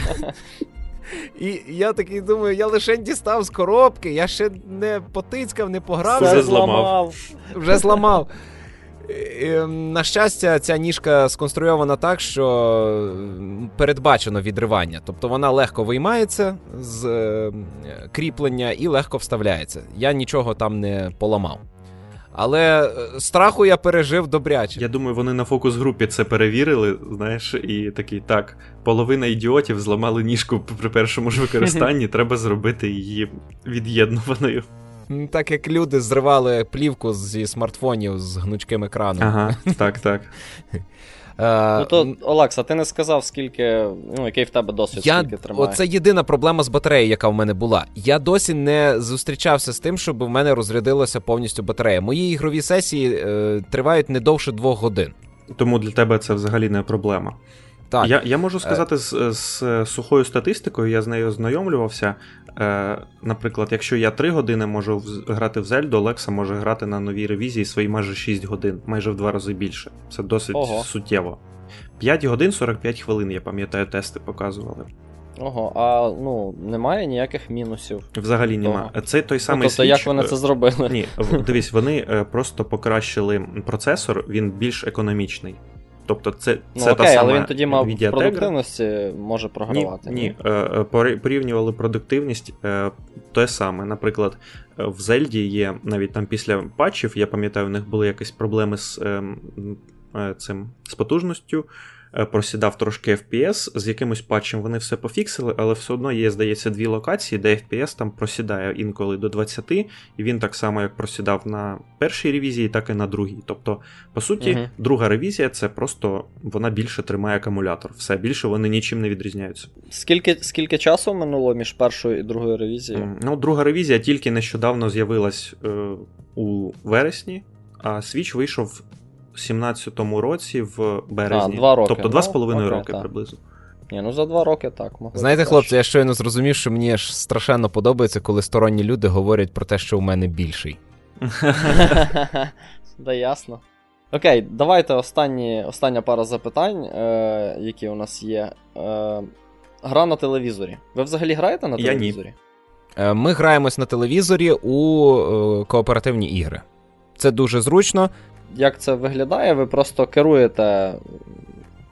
І я такий думаю, я лише дістав з коробки, я ще не потицькав, не пограв, Все зламав. вже зламав. Е, На щастя, ця ніжка сконструйована так, що передбачено відривання. Тобто вона легко виймається з е, кріплення і легко вставляється. Я нічого там не поламав. Але е, страху я пережив добряче. Я думаю, вони на фокус-групі це перевірили, знаєш, і такий, так, половина ідіотів зламали ніжку при першому ж використанні, треба зробити її від'єднуваною. Так як люди зривали плівку зі смартфонів з гнучким екраном. Ага, так, так. Е, Ну то, Олекса, ти не сказав, скільки, ну, який в тебе досвід, Я, скільки тримає. оце єдина проблема з батареєю, яка в мене була. Я досі не зустрічався з тим, щоб в мене розрядилася повністю батарея. Мої ігрові сесії е, тривають не довше двох годин. Тому для тебе це взагалі не проблема. Так, Я, я можу сказати з, з сухою статистикою, я з нею ознайомлювався. Е, наприклад, якщо я 3 години можу грати в Зельду, Олекса може грати на новій ревізії свої майже 6 годин, майже в два рази більше. Це досить Ого. суттєво. 5 годин 45 хвилин, я пам'ятаю, тести показували. Ого, а ну, немає ніяких мінусів. Взагалі нема. Це той Ну, самий тобто, як вони е, це зробили? Ні, дивись, вони е, просто покращили процесор, він більш економічний. Тобто, це, це Ну та сама але він тоді мав продуктивності може програвати. ні, ні. ні. порівнювали продуктивність е, те саме. Наприклад, е, в Зельді є навіть там після патчів, я пам'ятаю, у них були якісь проблеми з ем, е, цим з потужністю. Е, Просідав трошки FPS, з якимось патчем вони все пофіксили, але все одно є, здається, дві локації, де FPS там просідає інколи до 20, і він так само, як просідав на першій ревізії, так і на другій. Тобто, по суті, Мгм. друга ревізія це просто вона більше тримає акумулятор. Все більше вони нічим не відрізняються. Скільки, скільки часу минуло між першою і другою ревізією? Ну, друга ревізія тільки нещодавно з'явилась е, у вересні, а Switch вийшов 17-му році в березні. А, два роки. Тобто два з Ну, половиною окей, роки так. приблизно. Ні, ну за два роки так. Могли Знаєте, хлопці, я щойно зрозумів, що мені аж страшенно подобається, коли сторонні люди говорять про те, що у мене більший. да ясно. Окей, давайте останні, остання пара запитань, е, які у нас є. Е, гра на телевізорі. Ви взагалі граєте на Я ні. телевізорі? Е, Ми граємось на телевізорі у е, кооперативні ігри. Це дуже зручно. Як це виглядає? Ви просто керуєте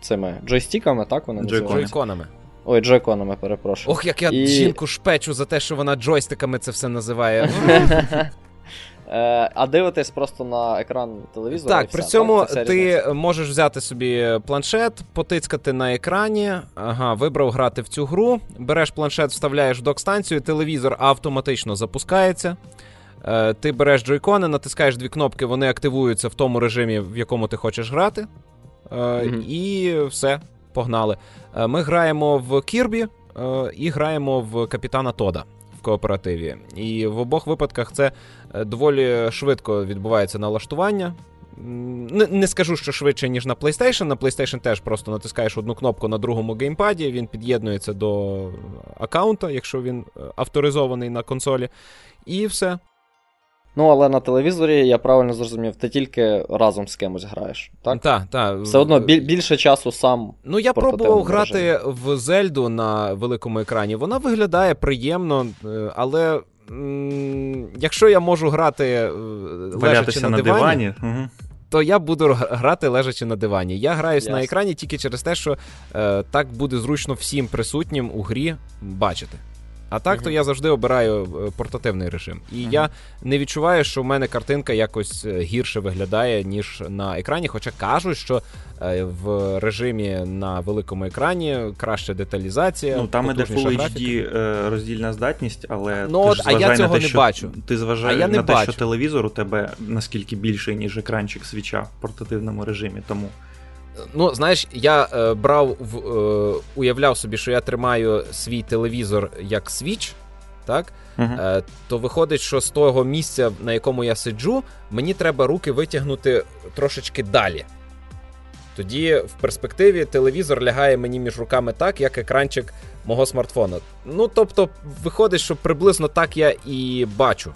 цими джойстиками, так вони називаються? Джойконами. Ой, джойконами, перепрошую. Ох, як я І- жінку шпечу за те, що вона джойстиками це все називає. Е, а дивитесь просто на екран телевізора. і Так, все, при цьому так? Різниця. ти можеш взяти собі планшет, потицькати на екрані. Ага, вибрав грати в цю гру. Береш планшет, вставляєш в док-станцію, телевізор автоматично запускається. Е, Ти береш джойкони, натискаєш дві кнопки, вони активуються в тому режимі, в якому ти хочеш грати. Е. І все, погнали. Е, Ми граємо в Кірбі і граємо в Капітана Тода в кооперативі. І в обох випадках це доволі швидко відбувається налаштування. Не, не скажу, що швидше, ніж на PlayStation. На PlayStation теж просто натискаєш одну кнопку на другому геймпаді, він під'єднується до аккаунта, якщо він авторизований на консолі. І все. Ну, але на телевізорі, я правильно зрозумів, ти тільки разом з кимось граєш, так? Та, та. Все одно біль- більше часу сам. Ну, я пробував грати в Зельду на великому екрані. Вона виглядає приємно, е, але. Якщо я можу грати е, лежачи на, на дивані, дивані. Угу. то я буду грати лежачи на дивані. Я граюсь на екрані тільки через те, що е, так буде зручно всім присутнім у грі бачити. А так, то я завжди обираю е, портативний режим. І я не відчуваю, що в мене картинка якось е, гірше виглядає, ніж на екрані. Хоча кажуть, що е, в режимі на великому екрані краще деталізація. Ну там іде Full. HD роздільна здатність, але Ну, ти ж а я цього на те, не що бачу. Ти зважаєш А я не на те, бачу. що телевізор у тебе наскільки більший, ніж екранчик свіча в портативному режимі. Тому Ну, знаєш, я е, брав в е, уявляв собі, що я тримаю свій телевізор як свіч, так? Мгм. Е, то виходить, що з того місця, на якому я сиджу, мені треба руки витягнути трошечки далі. Тоді в перспективі телевізор лягає мені між руками так, як екранчик мого смартфона. Ну, тобто, виходить, що приблизно так я і бачу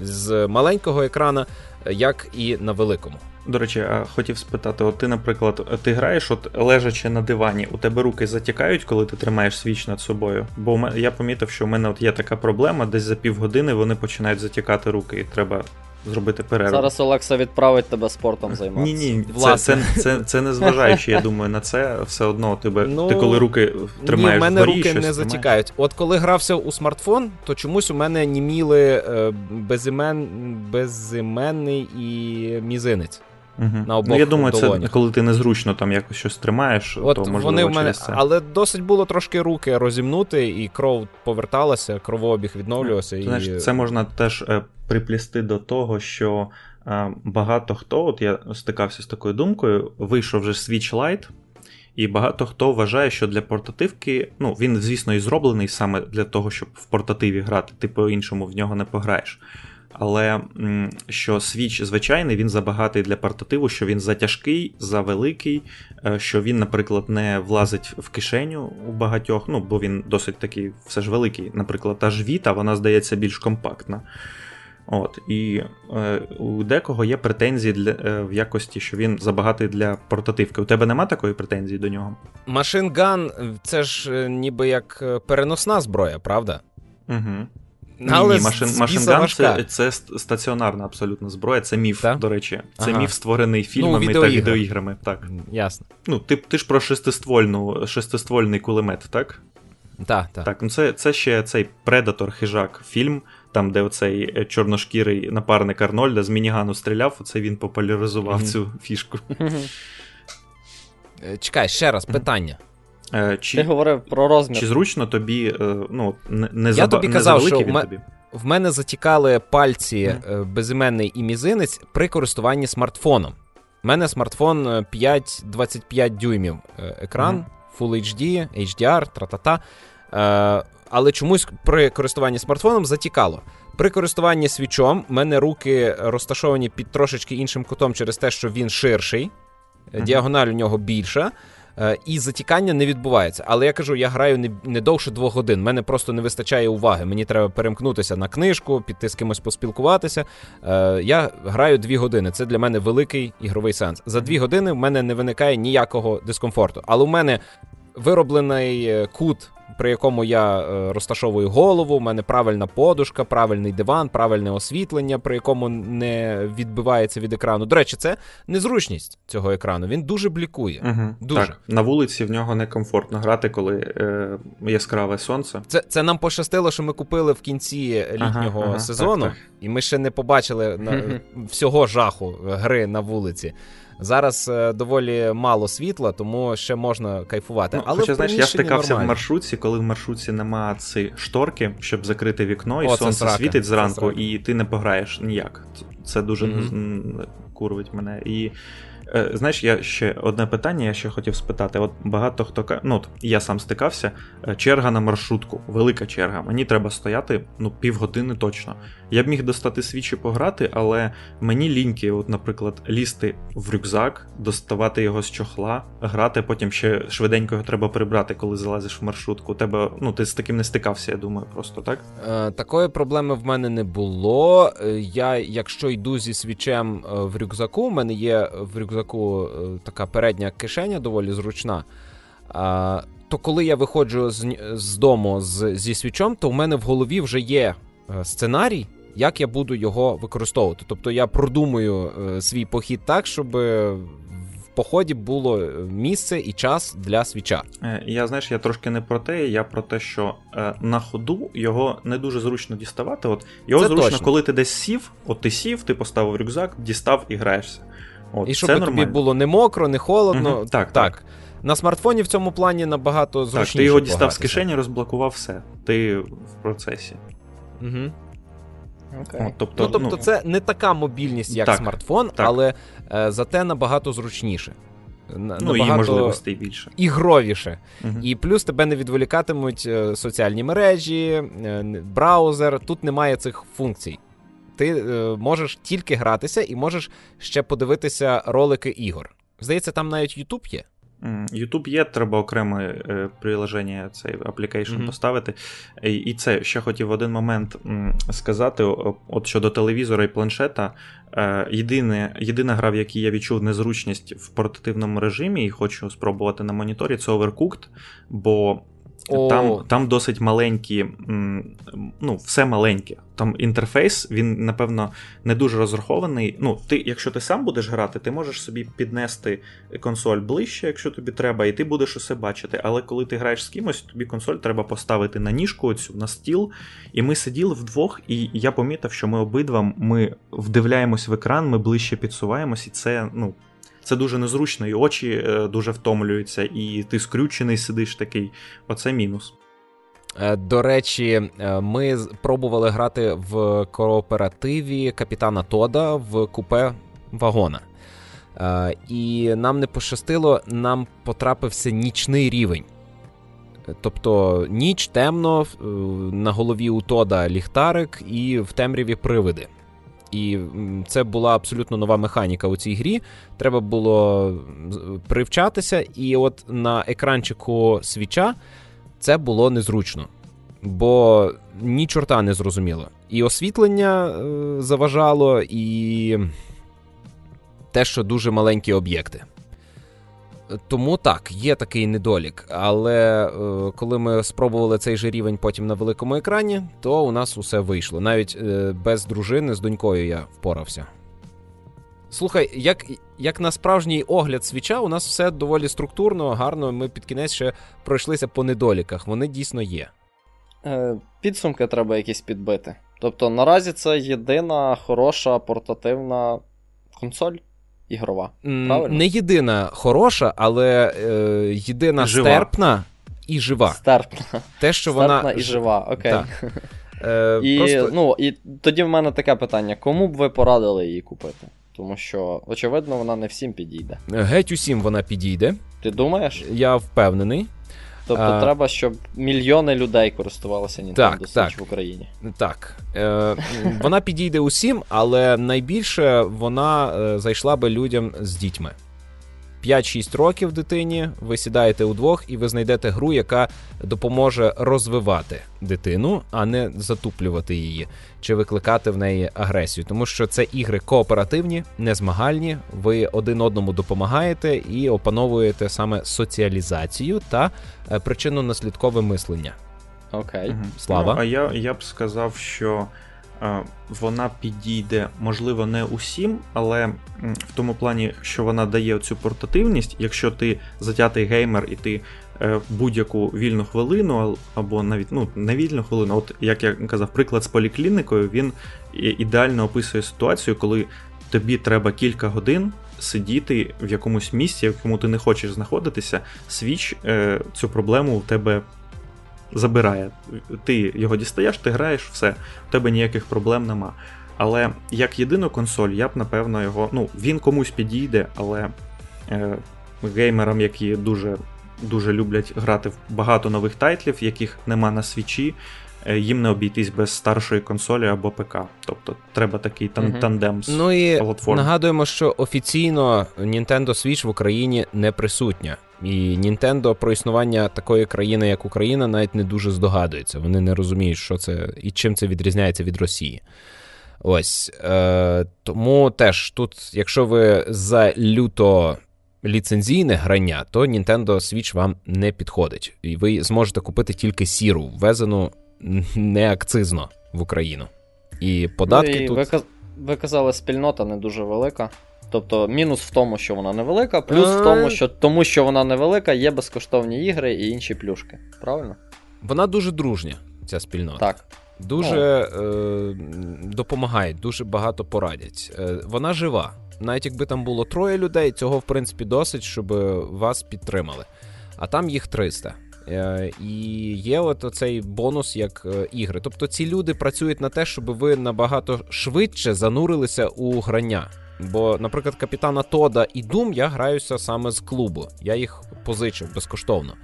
з маленького екрана, як і на великому. До речі, а хотів спитати: от ти, наприклад, ти граєш, от лежачи на дивані, у тебе руки затікають, коли ти тримаєш свіч над собою? Бо у я помітив, що в мене от є така проблема, десь за півгодини вони починають затікати руки, і треба зробити перерву. Зараз Олекса відправить тебе спортом Ні, займатися. ні, це, це, це, це не зважаючи, я думаю, на це все одно тебе. Ну, ти коли руки тримаєш Ні, в мене вгорі, руки щось не тримаєш. затікають. От коли грався у смартфон, то чомусь у мене німіли е, безімен, безіменний і мізинець. Мгм. на обох ну, я думаю, це коли ти незручно там якось щось тримаєш, От то можливо вони в мене, через це. але досить було трошки руки розімнути, і кров поверталася, кровообіг відновлювався. Ти і... Знаєш, це можна теж е, приплісти до того, що е, багато хто, от я стикався з такою думкою, вийшов вже Switch Lite, і багато хто вважає, що для портативки, ну він, звісно, і зроблений саме для того, щоб в портативі грати, ти по-іншому в нього не пограєш. Але що Switch звичайний, він забагатий для портативу, що він затяжкий, завеликий, е, що він, наприклад, не влазить в кишеню у багатьох, ну бо він досить такий все ж великий. Наприклад, та ж Vita, вона здається більш компактна. От, і е, у декого є претензії для, е, в якості, що він забагатий для портативки. У тебе нема такої претензії до нього? Машинган це ж е, ніби як е, переносна зброя, правда? Угу. Але ні, машин, машинган це, це стаціонарна абсолютно зброя, це міф, Так? до речі. Це Ага. міф, створений фільмами та відеоіграми. Так. Ясно. Ну, ти, ти ж про шестиствольну, шестиствольний кулемет, так? Так, так. Так, ну це, це ще цей Предатор хижак фільм, там, де оцей е, чорношкірий напарник Арнольда з мінігану стріляв, оце він популяризував Мгм. цю фішку. Е, Чекай, ще раз, питання. Е, Ти Чи, говорив про розмір. чи зручно тобі, е, ну, не, не, Я тобі казав, що він тобі? В мене затікали пальці е, безіменний і мізинець при користуванні смартфоном. У мене смартфон е, 5-25 дюймів екран, Мгм. Full HD, HDR, тра-та-та. Е, але чомусь при користуванні смартфоном затікало. При користуванні свічом в мене руки розташовані під трошечки іншим кутом через те, що він ширший, Мгм. діагональ у нього більша. І затікання не відбувається. Але я кажу, я граю не, не довше двох годин. Мене просто не вистачає уваги. Мені треба перемкнутися на книжку, піти з кимось поспілкуватися. Е, Я граю дві години. Це для мене великий ігровий сенс. За дві години в мене не виникає ніякого дискомфорту. Але у мене вироблений е, кут при якому я е, розташовую голову, у мене правильна подушка, правильний диван, правильне освітлення, при якому не відбивається від екрану. До речі, це незручність цього екрану. Він дуже блікує. Угу. Дуже. Так, На вулиці в нього некомфортно грати, коли е, яскраве сонце. Це це нам пощастило, що ми купили в кінці літнього ага, ага, сезону, так, так. і ми ще не побачили на, всього жаху гри на вулиці. Зараз е, доволі мало світла, тому ще можна кайфувати. Ну, Але Хоча, знаєш, я стикався нормально. в маршрутці, коли в маршрутці нема ці шторки, щоб закрити вікно, і О, сонце срака. світить зранку, і ти не пограєш ніяк. Це дуже mm-hmm. курвить мене. І знаєш, я ще одне питання, я ще хотів спитати. От багато хто ну, от я сам стикався, е, черга на маршрутку, велика черга. Мені треба стояти ну, півгодини точно. Я б міг достати свічі пограти, але мені ліньки, от, наприклад, лізти в рюкзак, доставати його з чохла, грати, потім ще швиденько його треба прибрати, коли залазиш в маршрутку. Тебе, ну, ти з таким не стикався, я думаю, просто так? Е, Такої проблеми в мене не було. Е, я, якщо йду зі свічем в рюкзаку, в мене є в рюкзаку рюкзаку е, така передня кишеня доволі зручна. То коли я виходжу з з дому з, зі свічом, то в мене в голові вже є е, сценарій, як я буду його використовувати. Тобто я продумую е, свій похід так, щоб в поході було місце і час для свіча. Я знаєш, я трошки не про те, я про те, що на ходу його не дуже зручно діставати. От Його Це зручно, точно. коли ти десь сів, от ти сів, ти поставив рюкзак, дістав і граєшся. От, І щоб тобі нормально. було не мокро, не холодно. Угу, так, так. На смартфоні в цьому плані набагато зручніше. Так, Ти його дістав з кишені, розблокував все. Ти в процесі. Угу. Okay. От, тобто, ну, тобто ну, це не така мобільність, як так, смартфон, так. але е, зате набагато зручніше. Ну, і можливостей більше. Ігровіше. Угу. І плюс тебе не відволікатимуть е, соціальні мережі, е, браузер. Тут немає цих функцій ти е, можеш тільки гратися і можеш ще подивитися ролики ігор. Здається, там навіть YouTube є. YouTube є, треба окреме е, приложення, цей application mm-hmm. поставити. І, і це ще хотів в один момент сказати: от щодо телевізора і планшета. Е, єдине, єдина гра, в якій я відчув незручність в портативному режимі, і хочу спробувати на моніторі, це Overcooked, бо там там досить маленькі, ну, все маленьке. Там інтерфейс, він, напевно, не дуже розрахований. Ну, ти, Якщо ти сам будеш грати, ти можеш собі піднести консоль ближче, якщо тобі треба, і ти будеш усе бачити. Але коли ти граєш з кимось, тобі консоль треба поставити на ніжку оцю, на стіл. І ми сиділи вдвох, і я помітив, що ми обидва ми вдивляємось в екран, ми ближче підсуваємось, і це ну, це дуже незручно, і очі е, дуже втомлюються, і ти скрючений сидиш такий. Оце мінус. Е, до речі, е, ми пробували грати в кооперативі капітана Тода в купе вагона. І нам не пощастило, нам потрапився нічний рівень. Тобто ніч темно, на голові у Тода ліхтарик і в темряві привиди. І це була абсолютно нова механіка у цій грі. Треба було привчатися, і от на екранчику свіча це було незручно, бо ні чорта не зрозуміло. І освітлення е, заважало, і те, що дуже маленькі об'єкти. Тому так, є такий недолік. Але е, коли ми спробували цей же рівень потім на великому екрані, то у нас усе вийшло. Навіть е, без дружини з донькою я впорався. Слухай, як як на справжній огляд свіча, у нас все доволі структурно, гарно. Ми під кінець ще пройшлися по недоліках. Вони дійсно є. Е, Підсумки треба якісь підбити. Тобто, наразі це єдина хороша портативна консоль ігрова. правильно? Не єдина хороша, але е, єдина жива. стерпна і жива. Стерпна. Те, що стерпна вона... і жива, окей. Е, і, просто... ну, і тоді в мене таке питання: кому б ви порадили її купити? Тому що, очевидно, вона не всім підійде. Геть усім вона підійде. Ти думаєш? Я впевнений. Тобто а... треба, щоб мільйони людей користувалися Nintendo так, Switch так, в Україні. Так. Е, Вона підійде усім, але найбільше вона е, зайшла би людям з дітьми. 5-6 років дитині, ви сідаєте удвох і ви знайдете гру, яка допоможе розвивати дитину, а не затуплювати її чи викликати в неї агресію. Тому що це ігри кооперативні, не змагальні. Ви один одному допомагаєте і опановуєте саме соціалізацію та е, причинно-наслідкове мислення. Окей. Мгм. Слава? Ну, а я, я б сказав, що вона підійде, можливо, не усім, але в тому плані, що вона дає цю портативність, якщо ти затятий геймер і ти е, будь-яку вільну хвилину, або навіть ну, не вільну хвилину, от як я казав, приклад з поліклінікою, він ідеально описує ситуацію, коли тобі треба кілька годин. Сидіти в якомусь місці, в якому ти не хочеш знаходитися, Switch е, цю проблему в тебе забирає. Ти його дістаєш, ти граєш, все, в тебе ніяких проблем нема. Але як єдину консоль, я б напевно його. Ну, він комусь підійде, але е, геймерам, які дуже, дуже люблять грати в багато нових тайтлів, яких нема на Switch і, їм не обійтись без старшої консолі або ПК. Тобто треба такий тан- Мгм. тандем з Ну і платформ. нагадуємо, що офіційно Nintendo Switch в Україні не присутня. І Nintendo про існування такої країни, як Україна, навіть не дуже здогадується. Вони не розуміють, що це і чим це відрізняється від Росії. Ось. Е, тому теж тут, якщо ви за люто ліцензійне грання, то Nintendo Switch вам не підходить. І ви зможете купити тільки сіру, ввезену не акцизно в Україну. І податки ну, і тут. ви, ви казали, спільнота не дуже велика. Тобто мінус в тому, що вона невелика, плюс в Е. тому, що тому, що вона невелика, є безкоштовні ігри і інші плюшки. Правильно? Вона дуже дружня, ця спільнота. Так. Дуже е, допомагають, дуже багато порадять. Е, вона жива. Навіть якби там було троє людей, цього в принципі досить, щоб вас підтримали. А там їх 300. Е, і є от оцей бонус як е, ігри. Тобто ці люди працюють на те, щоб ви набагато швидше занурилися у грання. Бо, наприклад, капітана Тода і Дум я граюся саме з клубу. Я їх позичив безкоштовно.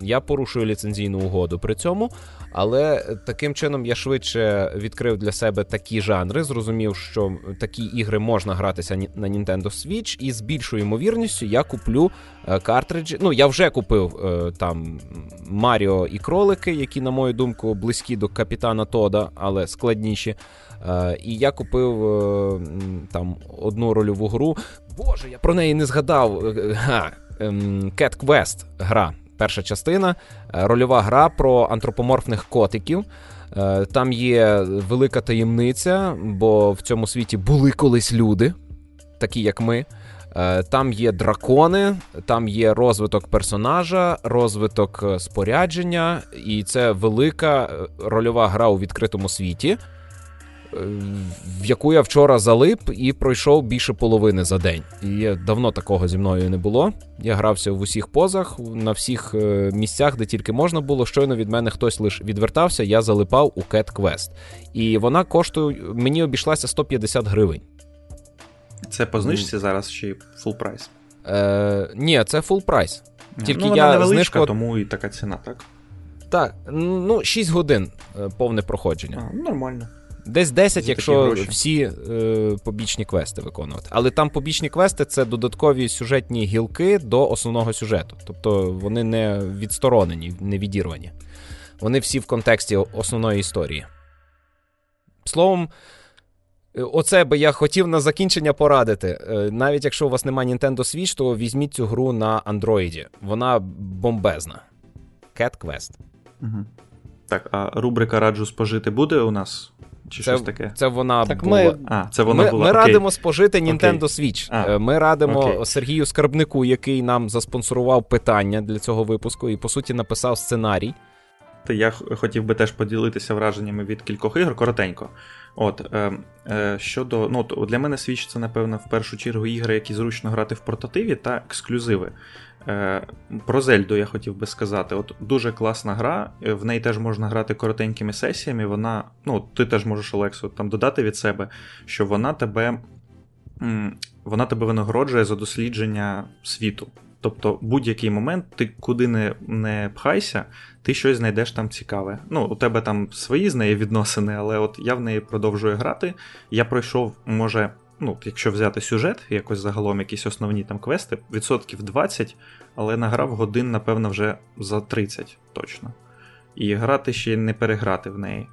Я порушую ліцензійну угоду при цьому, але таким чином я швидше відкрив для себе такі жанри, зрозумів, що такі ігри можна гратися на Nintendo Switch, і з більшою ймовірністю я куплю е, картриджі. Ну, я вже купив е, там Маріо і кролики, які, на мою думку, близькі до капітана Тода, але складніші. Е, і я купив там одну рольову гру. Боже, я про неї не згадав. Ем, Cat Quest гра. Перша частина, е, рольова гра про антропоморфних котиків. Е, Там є велика таємниця, бо в цьому світі були колись люди, такі як ми. Е, Там є дракони, там є розвиток персонажа, розвиток спорядження, і це велика рольова гра у відкритому світі, в яку я вчора залип і пройшов більше половини за день. І давно такого зі мною не було. Я грався в усіх позах, на всіх е, місцях, де тільки можна було. Щойно від мене хтось лише відвертався, я залипав у Cat Quest. І вона коштує, мені обійшлася 150 гривень. Це по знижці зараз чи full прайс? Е, ні, це full прайс. Тільки ну, вона я невеличка, знижку- тому і така ціна, так? Так, ну 6 годин е, повне проходження. А, нормально. Десь 10, якщо гроші. всі е, побічні квести виконувати. Але там побічні квести це додаткові сюжетні гілки до основного сюжету. Тобто вони не відсторонені, не відірвані. Вони всі в контексті основної історії. Словом, е, оце би я хотів на закінчення порадити. Е, Навіть якщо у вас немає Nintendo Switch, то візьміть цю гру на Android. Вона бомбезна. Cat Quest. Угу. Так, а рубрика раджу спожити буде у нас? Чи Це, щось таке? це вона Так була. ми- А, це вона ми, була. ми окей. радимо спожити Nintendo Окей. Switch. А, Е, Ми радимо окей. Сергію Скарбнику, який нам заспонсорував питання для цього випуску, і по суті написав сценарій. Та Я хотів би теж поділитися враженнями від кількох ігор коротенько. От е, е, щодо ну для мене Switch це напевно в першу чергу ігри, які зручно грати в портативі та ексклюзиви. Е, про Зельду я хотів би сказати. От дуже класна гра, е, в неї теж можна грати коротенькими сесіями. Вона, ну ти теж можеш Олексу там додати від себе, що вона тебе, вона тебе винагороджує за дослідження світу. Тобто, будь-який момент, ти куди не, не пхайся, ти щось знайдеш там цікаве. Ну, у тебе там свої з неї відносини, але от я в неї продовжую грати. Я пройшов, може, ну, якщо взяти сюжет, якось загалом якісь основні там квести, відсотків 20, але награв годин, напевно, вже за 30 точно. І грати ще не переграти в неї.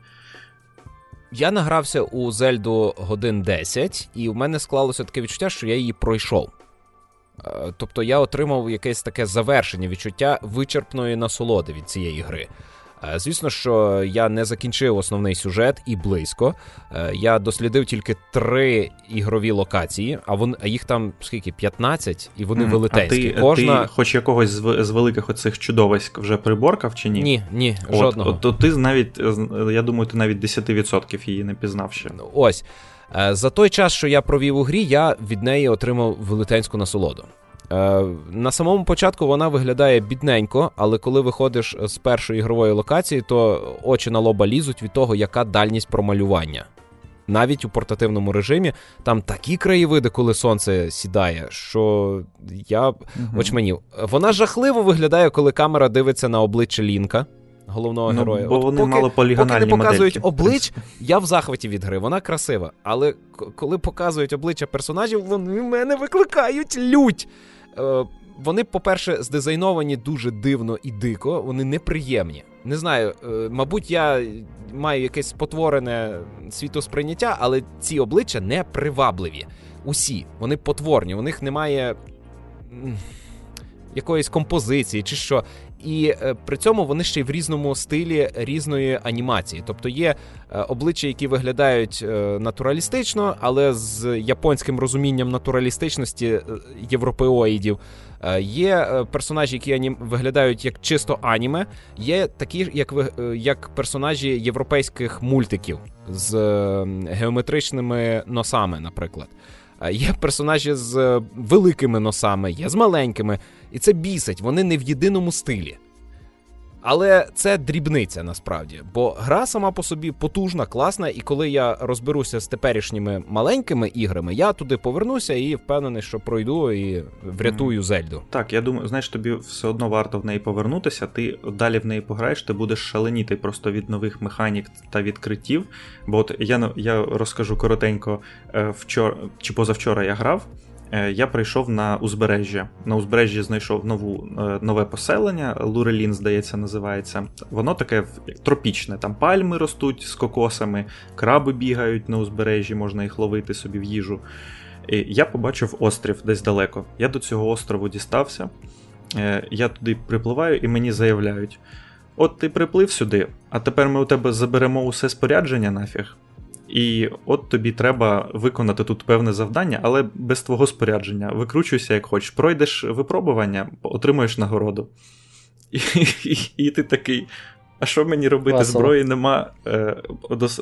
Я награвся у Зельду годин 10, і в мене склалося таке відчуття, що я її пройшов. Е, тобто я отримав якесь таке завершення відчуття вичерпної насолоди від цієї гри. Е, звісно, що я не закінчив основний сюжет і близько. Е, я дослідив тільки три ігрові локації, а вон, а їх там скільки? 15, і вони mm, велетенські. А ти, Кожна... ти хоч якогось з, з великих оцих чудовиськ вже приборкав чи ні? Ні, ні, от, жодного. То ти навіть, я думаю, ти навіть 10% її не пізнав ще. Ось. Е, за той час, що я провів у грі, я від неї отримав велетенську насолоду. Е, на самому початку вона виглядає бідненько, але коли виходиш з першої ігрової локації, то очі на лоба лізуть від того, яка дальність промалювання. Навіть у портативному режимі там такі краєвиди, коли сонце сідає, що я угу. очменів. Вона жахливо виглядає, коли камера дивиться на обличчя Лінка. Головного ну, героя. Бо От вони поки, мало полігональні поки не показують модельки. облич, я в захваті від гри, вона красива. Але коли показують обличчя персонажів, вони в мене викликають лють. Е, вони, по-перше, здизайновані дуже дивно і дико, вони неприємні. Не знаю, е, мабуть, я маю якесь спотворене світосприйняття, але ці обличчя не привабливі. Усі, вони потворні, у них немає. Якоїсь композиції чи що. І е, при цьому вони ще й в різному стилі різної анімації. Тобто є е, обличчя, які виглядають е, натуралістично, але з японським розумінням натуралістичності європеоїдів. Є персонажі, які анім... виглядають як чисто аніме, є такі, як як персонажі європейських мультиків з геометричними носами, наприклад. Є персонажі з великими носами, є з маленькими, і це бісить, вони не в єдиному стилі. Але це дрібниця насправді, бо гра сама по собі потужна, класна, і коли я розберуся з теперішніми маленькими іграми, я туди повернуся і впевнений, що пройду і врятую mm. Зельду. Так, я думаю, знаєш, тобі все одно варто в неї повернутися. Ти далі в неї пограєш, ти будеш шаленіти просто від нових механік та відкриттів. Бо от я я розкажу коротенько, е, вчора чи позавчора я грав. Е, я прийшов на узбережжя. На узбережжі знайшов нову, е, нове поселення, Лурелін, здається, називається. Воно таке тропічне. Там пальми ростуть з кокосами, краби бігають на узбережжі, можна їх ловити собі в їжу. І Я побачив острів десь далеко. Я до цього острову дістався. Е, я туди припливаю і мені заявляють: от ти приплив сюди, а тепер ми у тебе заберемо усе спорядження нафіг. І от тобі треба виконати тут певне завдання, але без твого спорядження. Викручуйся як хочеш. Пройдеш випробування, отримуєш нагороду. І, і, і ти такий. А що мені робити? Весело. Зброї нема, е,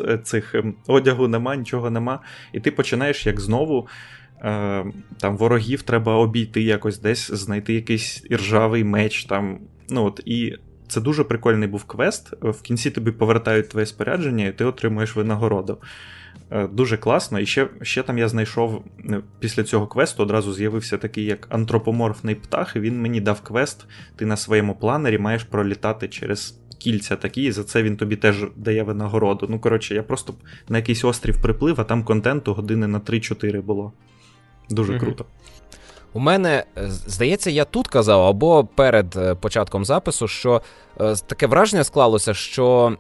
е, цих е, одягу нема, нічого нема. І ти починаєш як знову. Е, там Ворогів треба обійти якось десь, знайти якийсь іржавий меч. там, ну от, І це дуже прикольний був квест. В кінці тобі повертають твоє спорядження, і ти отримуєш винагороду. Е, дуже класно. І ще ще там я знайшов е, після цього квесту одразу з'явився такий як антропоморфний птах, і він мені дав квест. Ти на своєму планері маєш пролітати через кільця такі, і за це він тобі теж дає винагороду. Ну, коротше, я просто на якийсь острів приплив, а там контенту години на 3-4 було. Дуже mm круто. У мене е, здається, я тут казав або перед е, початком запису, що е, таке враження склалося, що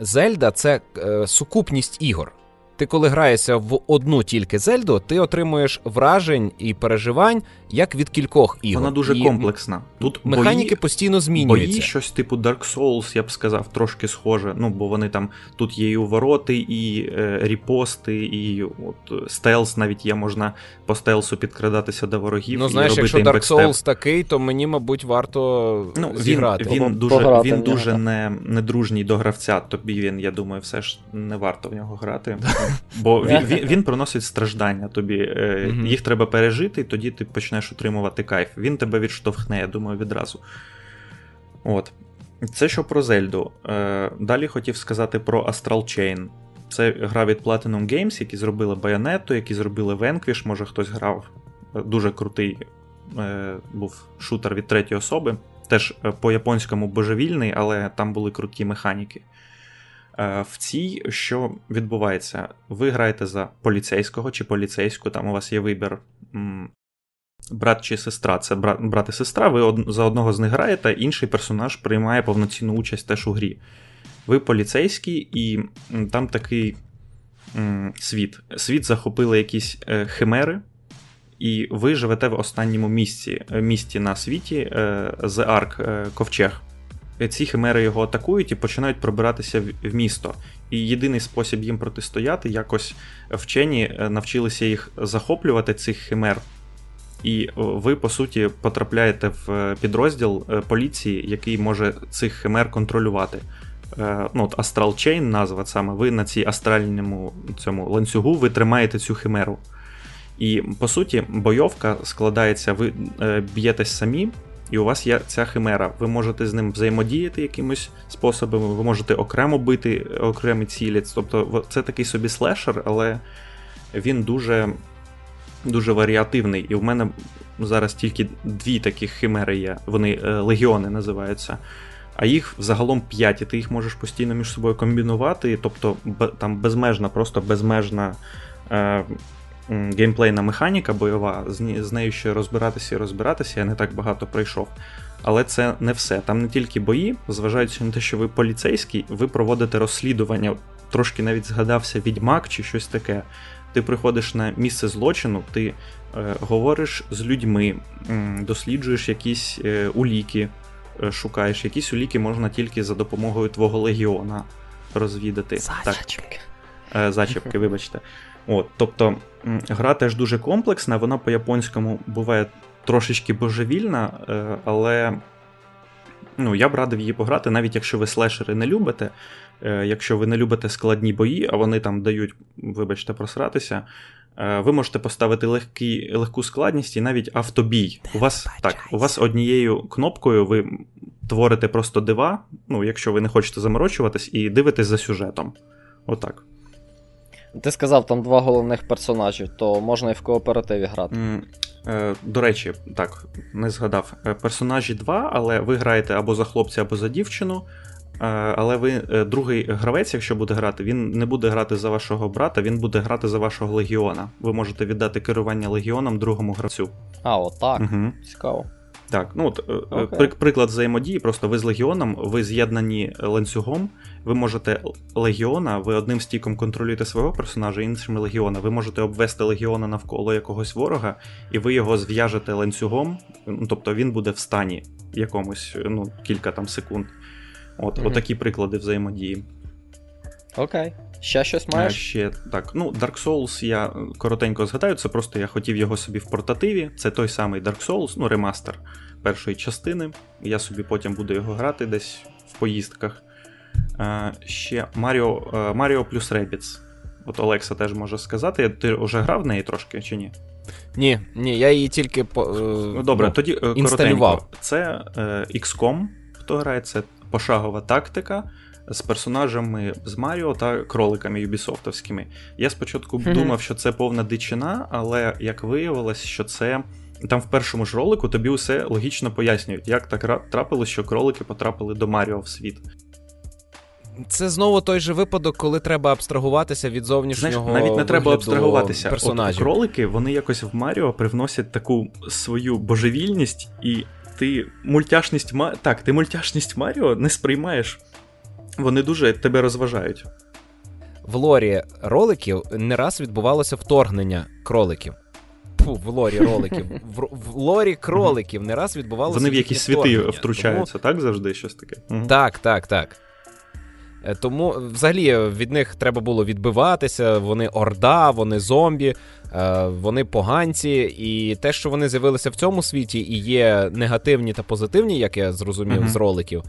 Зельда це сукупність ігор. Ти, коли граєшся в одну тільки Зельду, ти отримуєш вражень і переживань як від кількох ігор. Вона дуже і комплексна. Тут механіки бої, постійно змінюються. Бої щось типу Dark Souls, я б сказав, трошки схоже. Ну, бо вони там тут є і увороти, і е, ріпости, і от стелс навіть є, можна по стелсу підкрадатися до ворогів. Ну, знаєш, і якщо Dark Souls такий, то мені, мабуть, варто ну, зіграти. Він він дуже Пограти він дуже не, не дружній до гравця, тобі він, я думаю, все ж не варто в нього грати. Бо він він, він приносить страждання тобі. Mm-hmm. Їх треба пережити, і тоді ти почнеш отримувати кайф. Він тебе відштовхне, я думаю, відразу. От. Це що про Зельду. Е, далі хотів сказати про Astral Chain. Це гра від Platinum Games, які зробили Bayonetta, які зробили Vanquish, може хтось грав. Дуже крутий е, був шутер від третьої особи. Теж по-японському божевільний, але там були круті механіки. Е, в цій що відбувається? Ви граєте за поліцейського чи поліцейську, там у вас є вибір. Брат чи сестра, це брат, брат і сестра, ви за одного з них граєте, інший персонаж приймає повноцінну участь теж у грі. Ви поліцейський, і там такий м, світ. Світ захопили якісь е, химери, і ви живете в останньому місці е, місті на світі е, The Ark е, Ковчег. Ці химери його атакують і починають пробиратися в місто. І єдиний спосіб їм протистояти, якось вчені навчилися їх захоплювати, цих химер. І ви, по суті, потрапляєте в підрозділ поліції, який може цих химер контролювати. Ну, от Astral Chain назва саме. Ви на цій астральному цьому ланцюгу ви тримаєте цю химеру. І по суті, бойовка складається, ви е, б'єтесь самі, і у вас є ця химера. Ви можете з ним взаємодіяти якимось способами, ви можете окремо бити окремі цілі. Тобто це такий собі слешер, але він дуже дуже варіативний. І в мене зараз тільки дві таких химери є. Вони е, легіони називаються. А їх загалом 5, і ти їх можеш постійно між собою комбінувати. Тобто там безмежна, просто безмежна. Е, геймплейна механіка бойова, з нею ще розбиратися і розбиратися, я не так багато пройшов. Але це не все. Там не тільки бої, зважаючи на те, що ви поліцейський, ви проводите розслідування. Трошки навіть згадався відьмак чи щось таке. Ти приходиш на місце злочину, ти е, говориш з людьми, досліджуєш якісь е, уліки, е, шукаєш. Якісь уліки можна тільки за допомогою твого легіона розвідати. Зачіпки. Так. Е, зачіпки, вибачте. От, Тобто гра теж дуже комплексна, вона по-японському буває трошечки божевільна, е, але ну, я б радив її пограти, навіть якщо ви слешери не любите. Е, якщо ви не любите складні бої, а вони там дають, вибачте, просратися. Е, ви можете поставити легкі, легку складність і навіть автобій. У вас так, у вас однією кнопкою ви творите просто дива, ну, якщо ви не хочете заморочуватись, і дивитесь за сюжетом. Отак. Ти сказав, там два головних персонажі, то можна і в кооперативі грати. Mm, е, До речі, так, не згадав. Е, персонажі два, але ви граєте або за хлопця, або за дівчину. Е, але ви е, другий гравець, якщо буде грати, він не буде грати за вашого брата, він буде грати за вашого легіона. Ви можете віддати керування легіоном другому гравцю. А, отак. Угу. Цікаво. Так, ну от okay. приклад взаємодії, просто ви з легіоном, ви з'єднані ланцюгом, ви можете легіона, ви одним стіком контролюєте свого персонажа, іншим легіона. Ви можете обвести легіона навколо якогось ворога, і ви його зв'яжете ланцюгом, ну, тобто він буде в стані якомусь ну, кілька там секунд. От, mm-hmm. Отакі приклади взаємодії. Окей. Ще щось маєш? Ще так. Ну, Dark Souls я коротенько згадаю, це просто я хотів його собі в портативі. Це той самий Dark Souls, ну, ремастер першої частини. Я собі потім буду його грати десь в поїздках. А, Ще Mario, Mario плюс Rabbids. От Олекса теж може сказати. Ти вже грав в неї трошки чи ні? Ні, ні, я її тільки по, ну, Добре, ну, тоді е, інсталював. коротенько. Це е, XCOM, хто грає, це пошагова тактика з персонажами з Маріо та кроликами юбісофтовськими. Я спочатку mm-hmm. думав, що це повна дичина, але як виявилось, що це. Там в першому ж ролику тобі усе логічно пояснюють, як так трапилось, що кролики потрапили до Маріо в світ. Це знову той же випадок, коли треба абстрагуватися від зовнішнього. Знаєш, навіть не треба абстрагуватися. Персонажів. От кролики вони якось в Маріо привносять таку свою божевільність, і ти мультяшність Так, ти мультяшність Маріо не сприймаєш вони дуже тебе розважають. В лорі роликів не раз відбувалося вторгнення кроликів. Фу, в лорі роликів. В, в лорі кроликів не раз відбувалося. Вони в якісь світи втручаються, Тому... так завжди щось таке. Так, так, так. Е, тому взагалі від них треба було відбиватися. Вони орда, вони зомбі, вони поганці. І те, що вони з'явилися в цьому світі, і є негативні та позитивні, як я зрозумів, uh з роликів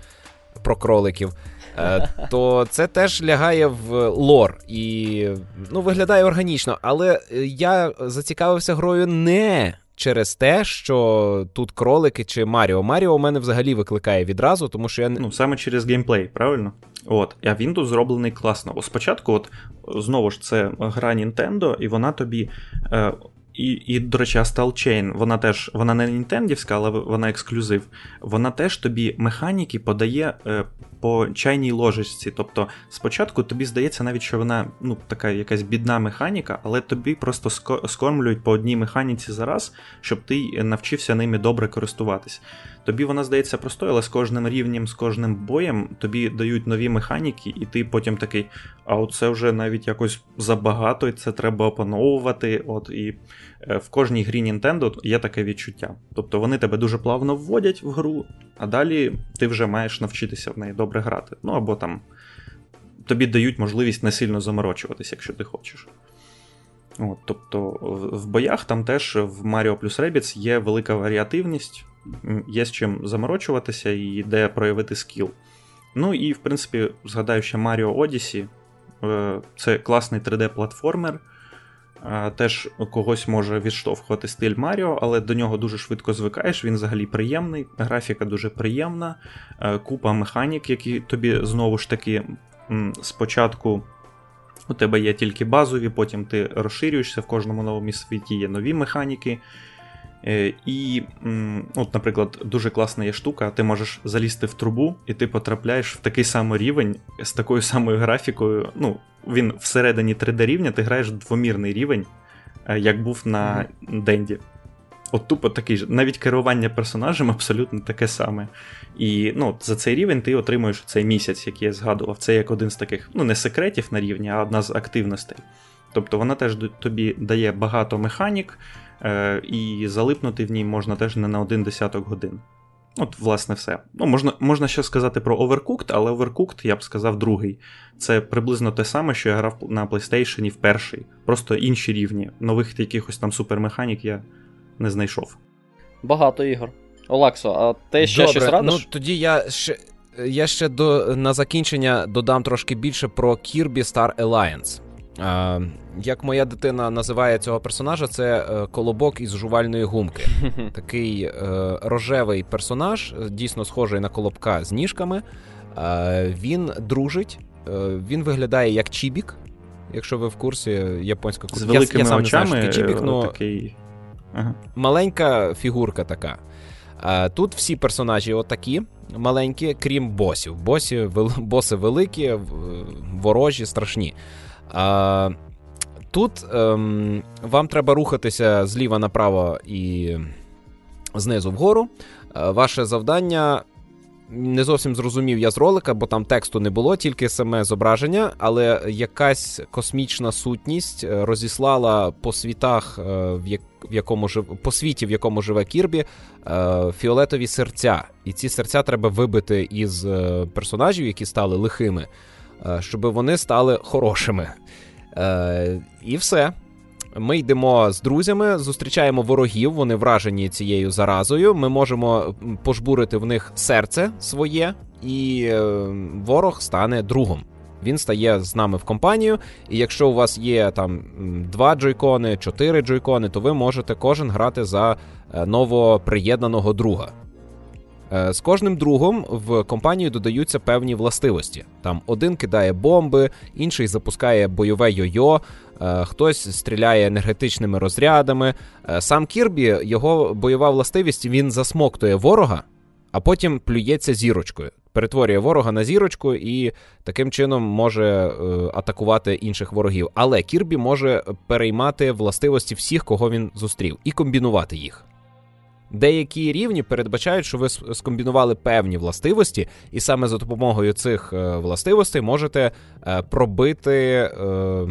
про кроликів. Е, то це теж лягає в лор і ну, виглядає органічно. Але я зацікавився грою не через те, що тут кролики чи Маріо. Маріо у мене взагалі викликає відразу, тому що я Ну, саме через геймплей, правильно? От, а тут зроблений класно. Спочатку, от знову ж, це гра Nintendo, і вона тобі. Е, І, і, до речі, Astal Chain, вона теж вона не нінтендівська, але вона ексклюзив. Вона теж тобі механіки подає е, по чайній ложечці. Тобто, спочатку тобі здається навіть, що вона ну, така якась бідна механіка, але тобі просто скормлюють по одній механіці за раз, щоб ти навчився ними добре користуватись. Тобі вона здається простою, але з кожним рівнем, з кожним боєм тобі дають нові механіки, і ти потім такий, а от це вже навіть якось забагато, і це треба опановувати. От і е, в кожній грі Nintendo є таке відчуття. Тобто вони тебе дуже плавно вводять в гру, а далі ти вже маєш навчитися в неї добре грати. Ну або там тобі дають можливість не сильно заморочуватися, якщо ти хочеш. От, Тобто в боях там теж в Mario плюс Rabbids є велика варіативність є з чим заморочуватися і де проявити скіл. Ну і, в принципі, згадаю ще Mario Odyssey. Е, це класний 3D-платформер. Теж когось може відштовхувати стиль Маріо, але до нього дуже швидко звикаєш, він взагалі приємний, графіка дуже приємна, е, купа механік, які тобі знову ж таки спочатку у тебе є тільки базові, потім ти розширюєшся, в кожному новому світі є нові механіки. Е, і, от, наприклад, дуже класна є штука, ти можеш залізти в трубу, і ти потрапляєш в такий самий рівень з такою самою графікою. Ну, він всередині 3D рівня, ти граєш двомірний рівень, е, як був на Денді. От тупо такий ж, навіть керування персонажем абсолютно таке саме. І ну, за цей рівень ти отримуєш цей місяць, який я згадував. Це як один з таких, ну, не секретів на рівні, а одна з активностей. Тобто вона теж тобі дає багато механік. Е, і залипнути в ній можна теж не на один десяток годин. От, власне, все. Ну, Можна можна ще сказати про Overcooked, але Overcooked, я б сказав, другий. Це приблизно те саме, що я грав на PlayStation в перший. Просто інші рівні. Нових якихось там супермеханік я не знайшов. Багато ігор. Олаксо, а ти ще Добре, щось радиш? Ну тоді я ще я ще до, на закінчення додам трошки більше про Kirby Star Alliance. Е, Як моя дитина називає цього персонажа, це е, колобок із жувальної гумки. Такий е, рожевий персонаж, дійсно схожий на колобка з ніжками. Е, Він дружить, е, він виглядає як Чібік. Якщо ви в курсі культури. З великими я, я сам очами, не знаю, що Чібік, но такий... ага. маленька фігурка така. Е, тут всі персонажі отакі маленькі, крім босів. Босі, боси великі, ворожі, страшні. А, Тут ем, вам треба рухатися зліва направо і знизу вгору. Е, ваше завдання. Не зовсім зрозумів я з ролика, бо там тексту не було, тільки саме зображення, але якась космічна сутність е, розіслала по світах, е, в якому жив... по світі, в якому живе Кірбі, фіолетові серця. І ці серця треба вибити із персонажів, які стали лихими, щоб вони стали хорошими. Е, І все. Ми йдемо з друзями, зустрічаємо ворогів, вони вражені цією заразою. Ми можемо пожбурити в них серце своє, і е, ворог стане другом. Він стає з нами в компанію, і якщо у вас є там два джойкони, чотири джойкони, то ви можете кожен грати за е, новоприєднаного друга. Е, з кожним другом в компанію додаються певні властивості. Там один кидає бомби, інший запускає бойове йо-йо, е, хтось стріляє енергетичними розрядами. Е, сам Кірбі, його бойова властивість, він засмоктує ворога, а потім плюється зірочкою. Перетворює ворога на зірочку і таким чином може атакувати інших ворогів. Але Кірбі може переймати властивості всіх, кого він зустрів, і комбінувати їх. Деякі рівні передбачають, що ви скомбінували певні властивості, і саме за допомогою цих е, властивостей можете е, пробити е,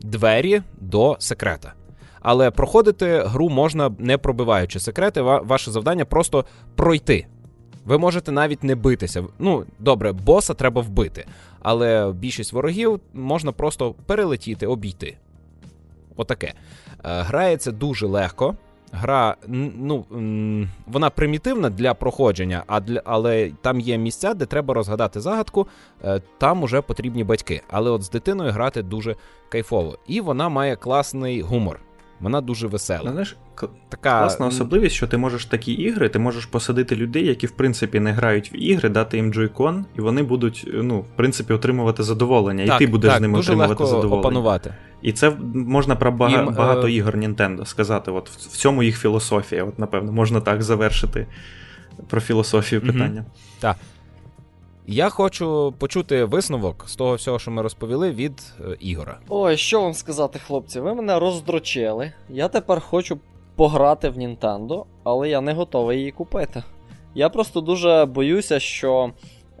двері до секрета. Але проходити гру можна не пробиваючи секрети. Ваше завдання просто пройти. Ви можете навіть не битися. Ну, добре, боса треба вбити, але більшість ворогів можна просто перелетіти, обійти. Отаке. Грається дуже легко. Гра, ну вона примітивна для проходження, а для але там є місця, де треба розгадати загадку. Е, там уже потрібні батьки. Але от з дитиною грати дуже кайфово. І вона має класний гумор. Вона дуже весела. Знаєш, така класна особливість, що ти можеш такі ігри, ти можеш посадити людей, які в принципі не грають в ігри, дати їм джойкон, і вони будуть, ну, в принципі, отримувати задоволення. Так, і ти будеш так, з ними дуже отримувати легко задоволення. опанувати. І це можна про бага... Їм, багато е... ігор Nintendo сказати. От в цьому їх філософія. От, напевно, можна так завершити про філософію питання. Mm-hmm. Так. Я хочу почути висновок з того всього, що ми розповіли від е, Ігора. Ой, що вам сказати, хлопці? Ви мене роздрочили. Я тепер хочу пограти в Нінтендо, але я не готовий її купити. Я просто дуже боюся, що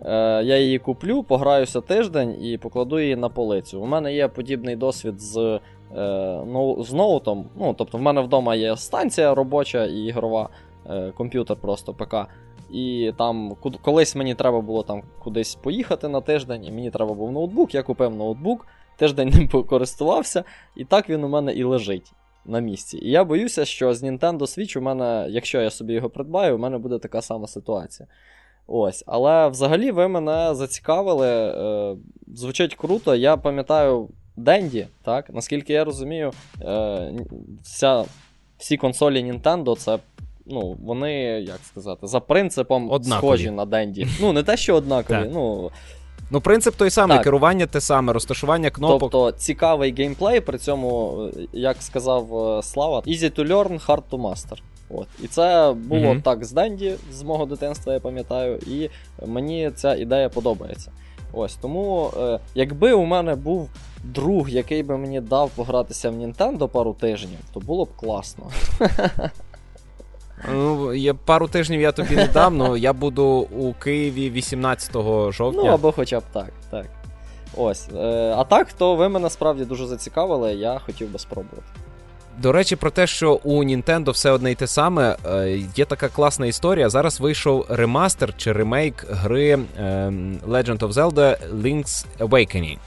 е, я її куплю, пограюся тиждень і покладу її на полицю. У мене є подібний досвід з е, ноу, з ноутом. Ну, тобто, в мене вдома є станція робоча і ігрова, е, комп'ютер просто ПК. І там колись мені треба було там кудись поїхати на тиждень, і мені треба був ноутбук. Я купив ноутбук, тиждень ним покористувався, і так він у мене і лежить на місці. І я боюся, що з Nintendo Switch у мене, якщо я собі його придбаю, у мене буде така сама ситуація. Ось, Але взагалі ви мене зацікавили. Е, Звучить круто. Я пам'ятаю Денді, так? Наскільки я розумію, е, вся, всі консолі Nintendo це ну, вони, як сказати, за принципом однакові. схожі на Денді. Ну, не те, що однакові, ну. Ну, принцип той самий, так. керування те саме, розташування кнопок. Тобто цікавий геймплей, при цьому, як сказав Слава, easy to learn, hard to master. От. І це було mm-hmm. так з Денді, з мого дитинства, я пам'ятаю, і мені ця ідея подобається. Ось тому, е, якби у мене був друг, який би мені дав погратися в Nintendo пару тижнів, то було б класно. Ну, я Пару тижнів я тобі не дам, але я буду у Києві 18 жовтня. Ну, або хоча б так. так. Ось. Е, а так, то ви мене справді дуже зацікавили, я хотів би спробувати. До речі, про те, що у Nintendo все одне й те саме, е, є така класна історія. Зараз вийшов ремастер чи ремейк гри е, Legend of Zelda Link's Awakening.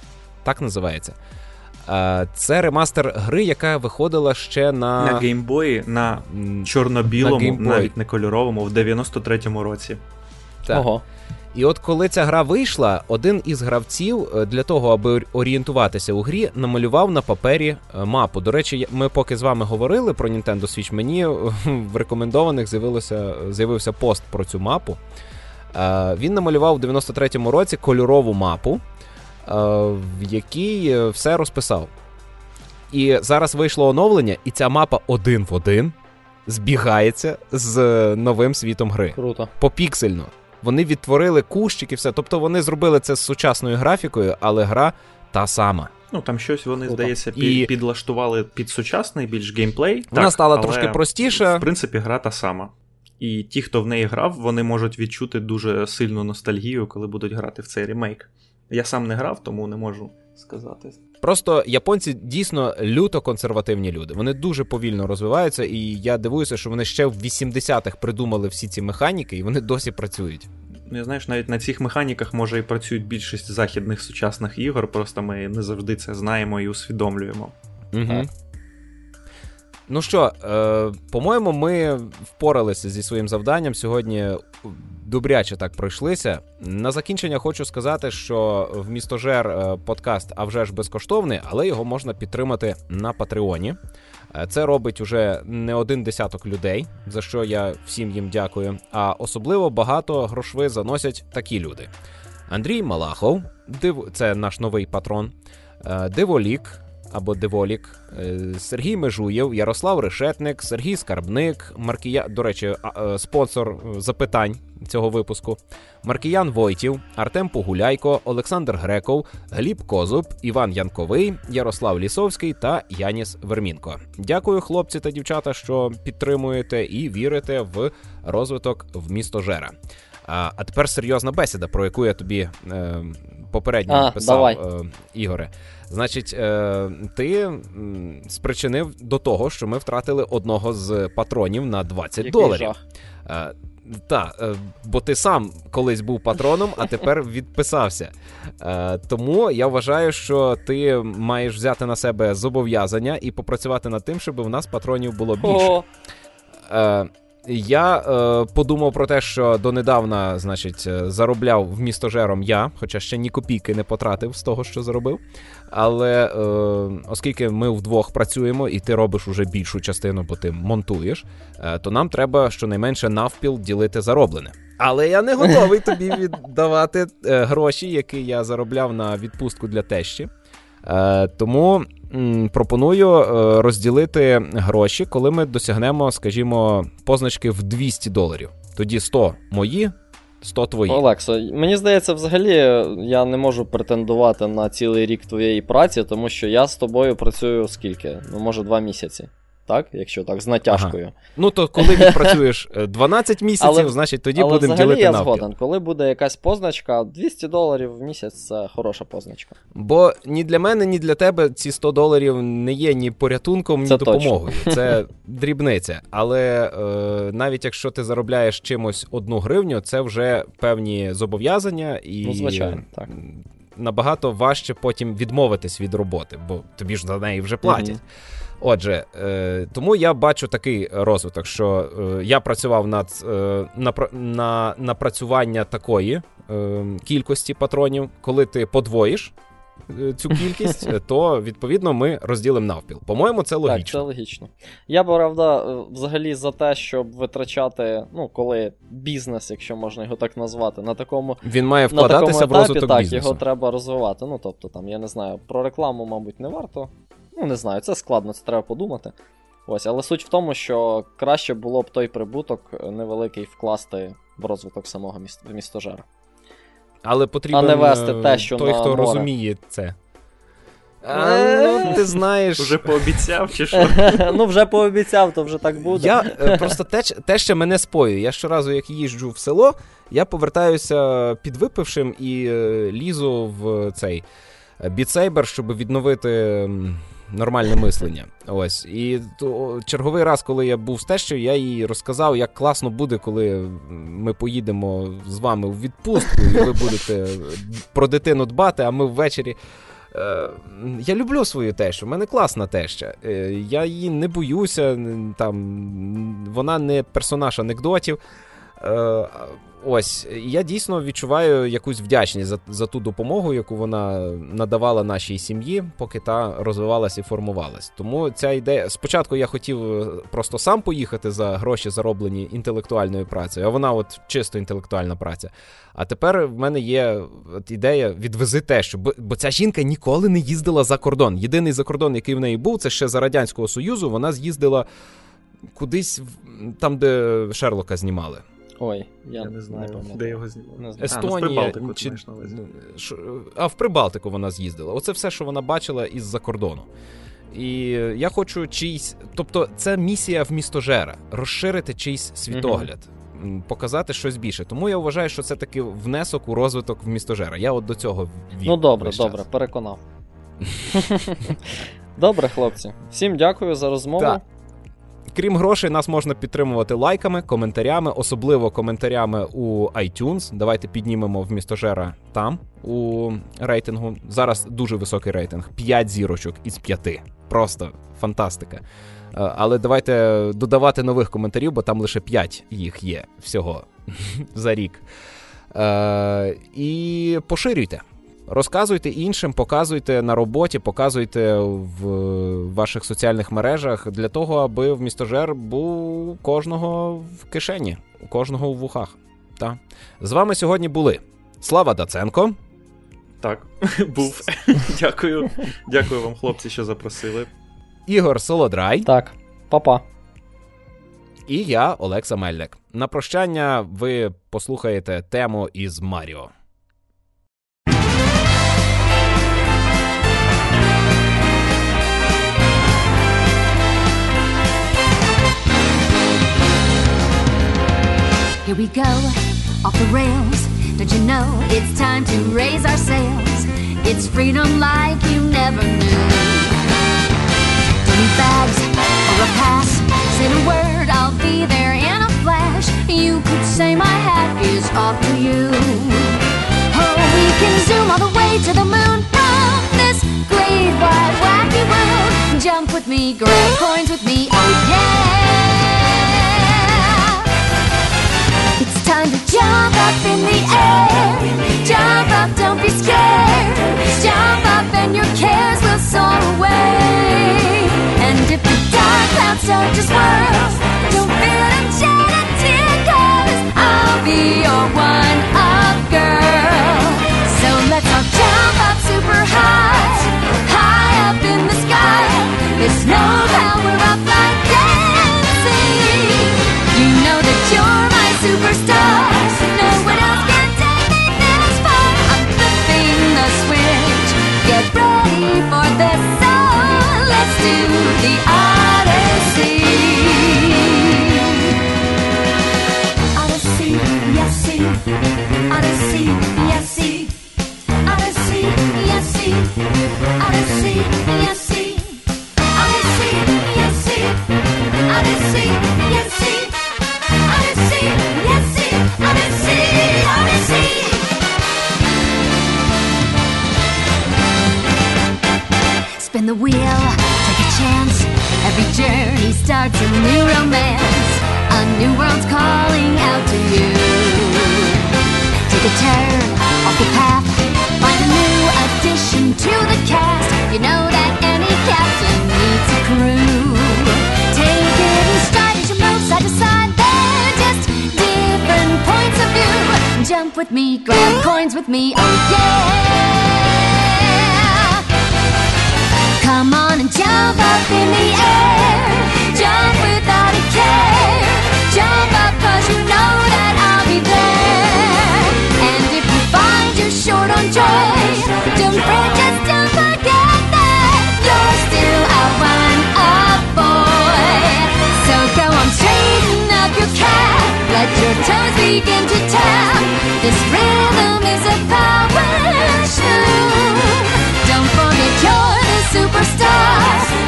Так називається. Це ремастер гри, яка виходила ще на На геймбої, на чорно-білому, на навіть не кольоровому, в 93-му році. Так. Ого. І от коли ця гра вийшла, один із гравців е, для того, аби орієнтуватися у грі, намалював на папері е, мапу. До речі, ми поки з вами говорили про Nintendo Switch, мені в рекомендованих з'явилося, з'явився пост про цю мапу. Він намалював у 93-му році кольорову мапу. Е, в якій е, все розписав. І зараз вийшло оновлення, і ця мапа один в один збігається з новим світом гри. Круто. Попіксельно. Вони відтворили кущики, все. Тобто вони зробили це з сучасною графікою, але гра та сама. Ну там щось вони, Круто. здається, і... підлаштували під сучасний більш геймплей. Вона так, стала трошки простіша. В принципі, гра та сама. І ті, хто в неї грав, вони можуть відчути дуже сильну ностальгію, коли будуть грати в цей ремейк. Я сам не грав, тому не можу сказати. Просто японці дійсно люто консервативні люди. Вони дуже повільно розвиваються, і я дивуюся, що вони ще в 80-х придумали всі ці механіки, і вони досі працюють. Ну, знаєш, навіть на цих механіках може і працюють більшість західних сучасних ігор, просто ми не завжди це знаємо і усвідомлюємо. Угу. Ну що, е, по-моєму, ми впоралися зі своїм завданням. Сьогодні добряче так пройшлися. На закінчення хочу сказати, що в містожер е, подкаст а вже ж безкоштовний, але його можна підтримати на Патреоні. Е, це робить уже не один десяток людей, за що я всім їм дякую. А особливо багато грошви заносять такі люди: Андрій Малахов, див... це наш новий патрон, е, Диволік або Деволік, е, Сергій Межуєв, Ярослав Решетник, Сергій Скарбник, Маркія, до речі, е, спонсор е, запитань цього випуску, Маркіян Войтів, Артем Погуляйко, Олександр Греков, Гліб Козуб, Іван Янковий, Ярослав Лісовський та Яніс Вермінко. Дякую, хлопці та дівчата, що підтримуєте і вірите в розвиток в місто Жера. А тепер серйозна бесіда, про яку я тобі попередньо а, писав, е, Ігоре. Значить, е, ти спричинив до того, що ми втратили одного з патронів на 20 Який доларів. Е, так, е, бо ти сам колись був патроном, а тепер відписався. Е, тому я вважаю, що ти маєш взяти на себе зобов'язання і попрацювати над тим, щоб у нас патронів було більше. Я е, подумав про те, що донедавна, значить, е, заробляв в містожером я, хоча ще ні копійки не потратив з того, що заробив. Але е, оскільки ми вдвох працюємо і ти робиш уже більшу частину, бо ти монтуєш, е, то нам треба щонайменше навпіл ділити зароблене. Але я не готовий тобі віддавати е, гроші, які я заробляв на відпустку для тещі. Е, тому пропоную е, розділити гроші, коли ми досягнемо, скажімо, позначки в 200 доларів. Тоді 100 мої, 100 твої. Олексо, мені здається, взагалі я не можу претендувати на цілий рік твоєї праці, тому що я з тобою працюю скільки? Ну, може, два місяці. Так, якщо так, з натяжкою. Ага. Ну, то коли відпрацюєш 12 місяців, але, значить тоді але будемо ділити я навпіл. згоден. Коли буде якась позначка, 200 доларів в місяць це хороша позначка. Бо ні для мене, ні для тебе ці 100 доларів не є ні порятунком, ні це допомогою. Точно. Це дрібниця. Але е, навіть якщо ти заробляєш чимось одну гривню, це вже певні зобов'язання і ну, звичайно, так. набагато важче потім відмовитись від роботи, бо тобі ж за неї вже платять. Mm-hmm. Отже, е, тому я бачу такий розвиток, що е, я працював над е, на, на напрацювання такої е, кількості патронів. Коли ти подвоїш е, цю кількість, то відповідно ми розділимо навпіл. По-моєму, це логічно. Так, це логічно. Я правда, взагалі за те, щоб витрачати, ну, коли бізнес, якщо можна його так назвати, на такому він має вкладатися етапі, в розвиток так, бізнесу. його треба розвивати. Ну тобто, там я не знаю, про рекламу, мабуть, не варто. Ну, не знаю, це складно, це треба подумати. Ось, але суть в тому, що краще було б той прибуток невеликий вкласти в розвиток самого міст... містожера. Але потрібен а не вести те, що той, на хто море. розуміє це. А, ну, ти знаєш. Вже пообіцяв, чи що? ну, вже пообіцяв, то вже так буде. Я просто те, те ще мене споює. Я щоразу, як їжджу в село, я повертаюся підвипившим і лізу в цей бітсейбер, щоб відновити нормальне мислення. Ось. І то, черговий раз, коли я був з тещою, я їй розказав, як класно буде, коли ми поїдемо з вами в відпустку, і ви будете про дитину дбати, а ми ввечері. Я люблю свою тещу, в мене класна теща. Я її не боюся, там, вона не персонаж анекдотів. Ось, я дійсно відчуваю якусь вдячність за за ту допомогу, яку вона надавала нашій сім'ї, поки та розвивалась і формувалась. Тому ця ідея. Спочатку я хотів просто сам поїхати за гроші, зароблені інтелектуальною працею, а вона от чисто інтелектуальна праця. А тепер в мене є от ідея відвези те, що бо, ця жінка ніколи не їздила за кордон. Єдиний закордон, який в неї був, це ще за Радянського Союзу. Вона з'їздила кудись там, де Шерлока знімали. Ой, я, я не знаю, не де його знімали. Естонія, а, ну, в Прибалтику, чи... ти. А в Прибалтику вона з'їздила. Оце все, що вона бачила із-за кордону. І я хочу чийсь. Тобто, це місія в містожера розширити чийсь світогляд, mm-hmm. показати щось більше. Тому я вважаю, що це таки внесок у розвиток в містожера. Я от до цього вів. Ну добре, добре, переконав. Добре, хлопці. Всім дякую за розмову. Крім грошей, нас можна підтримувати лайками, коментарями, особливо коментарями у iTunes. Давайте піднімемо в містожера там у рейтингу. Зараз дуже високий рейтинг 5 зірочок із 5. Просто фантастика. Але давайте додавати нових коментарів, бо там лише 5 їх є всього за рік. І поширюйте. Розказуйте іншим, показуйте на роботі, показуйте в ваших соціальних мережах для того, аби в містожер був у кожного в кишені, у кожного в вухах. Та. З вами сьогодні були Слава Даценко. Так, був. Дякую. Дякую вам, хлопці, що запросили. Ігор Солодрай. Так, па-па. І я, Олекса Мельник. На прощання ви послухаєте тему із Маріо. Here we go, off the rails. Don't you know it's time to raise our sails? It's freedom like you never knew. Don't bags or a pass. Say the word, I'll be there in a flash. You could say my hat is off to you. Oh, we can zoom all the way to the moon from this great wide wacky world. Jump with me, grab coins with me, oh yeah. Up in the air. Jump up, don't be scared. Jump up and your cares will soar away. And if the dark clouds start to swirl, don't feel them shed a tear, cause I'll be your one up girl. So let's all jump up super high, high up in the sky. There's no to the Odyssey. With me, grab coins with me. Oh yeah. Begin to tap. This rhythm is a power tune. Don't forget you're the superstar.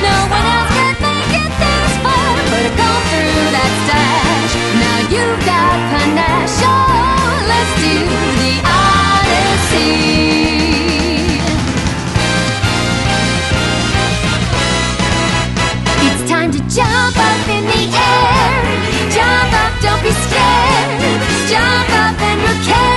No one else can make it this far. But go through that stash. Now you've got panache. can't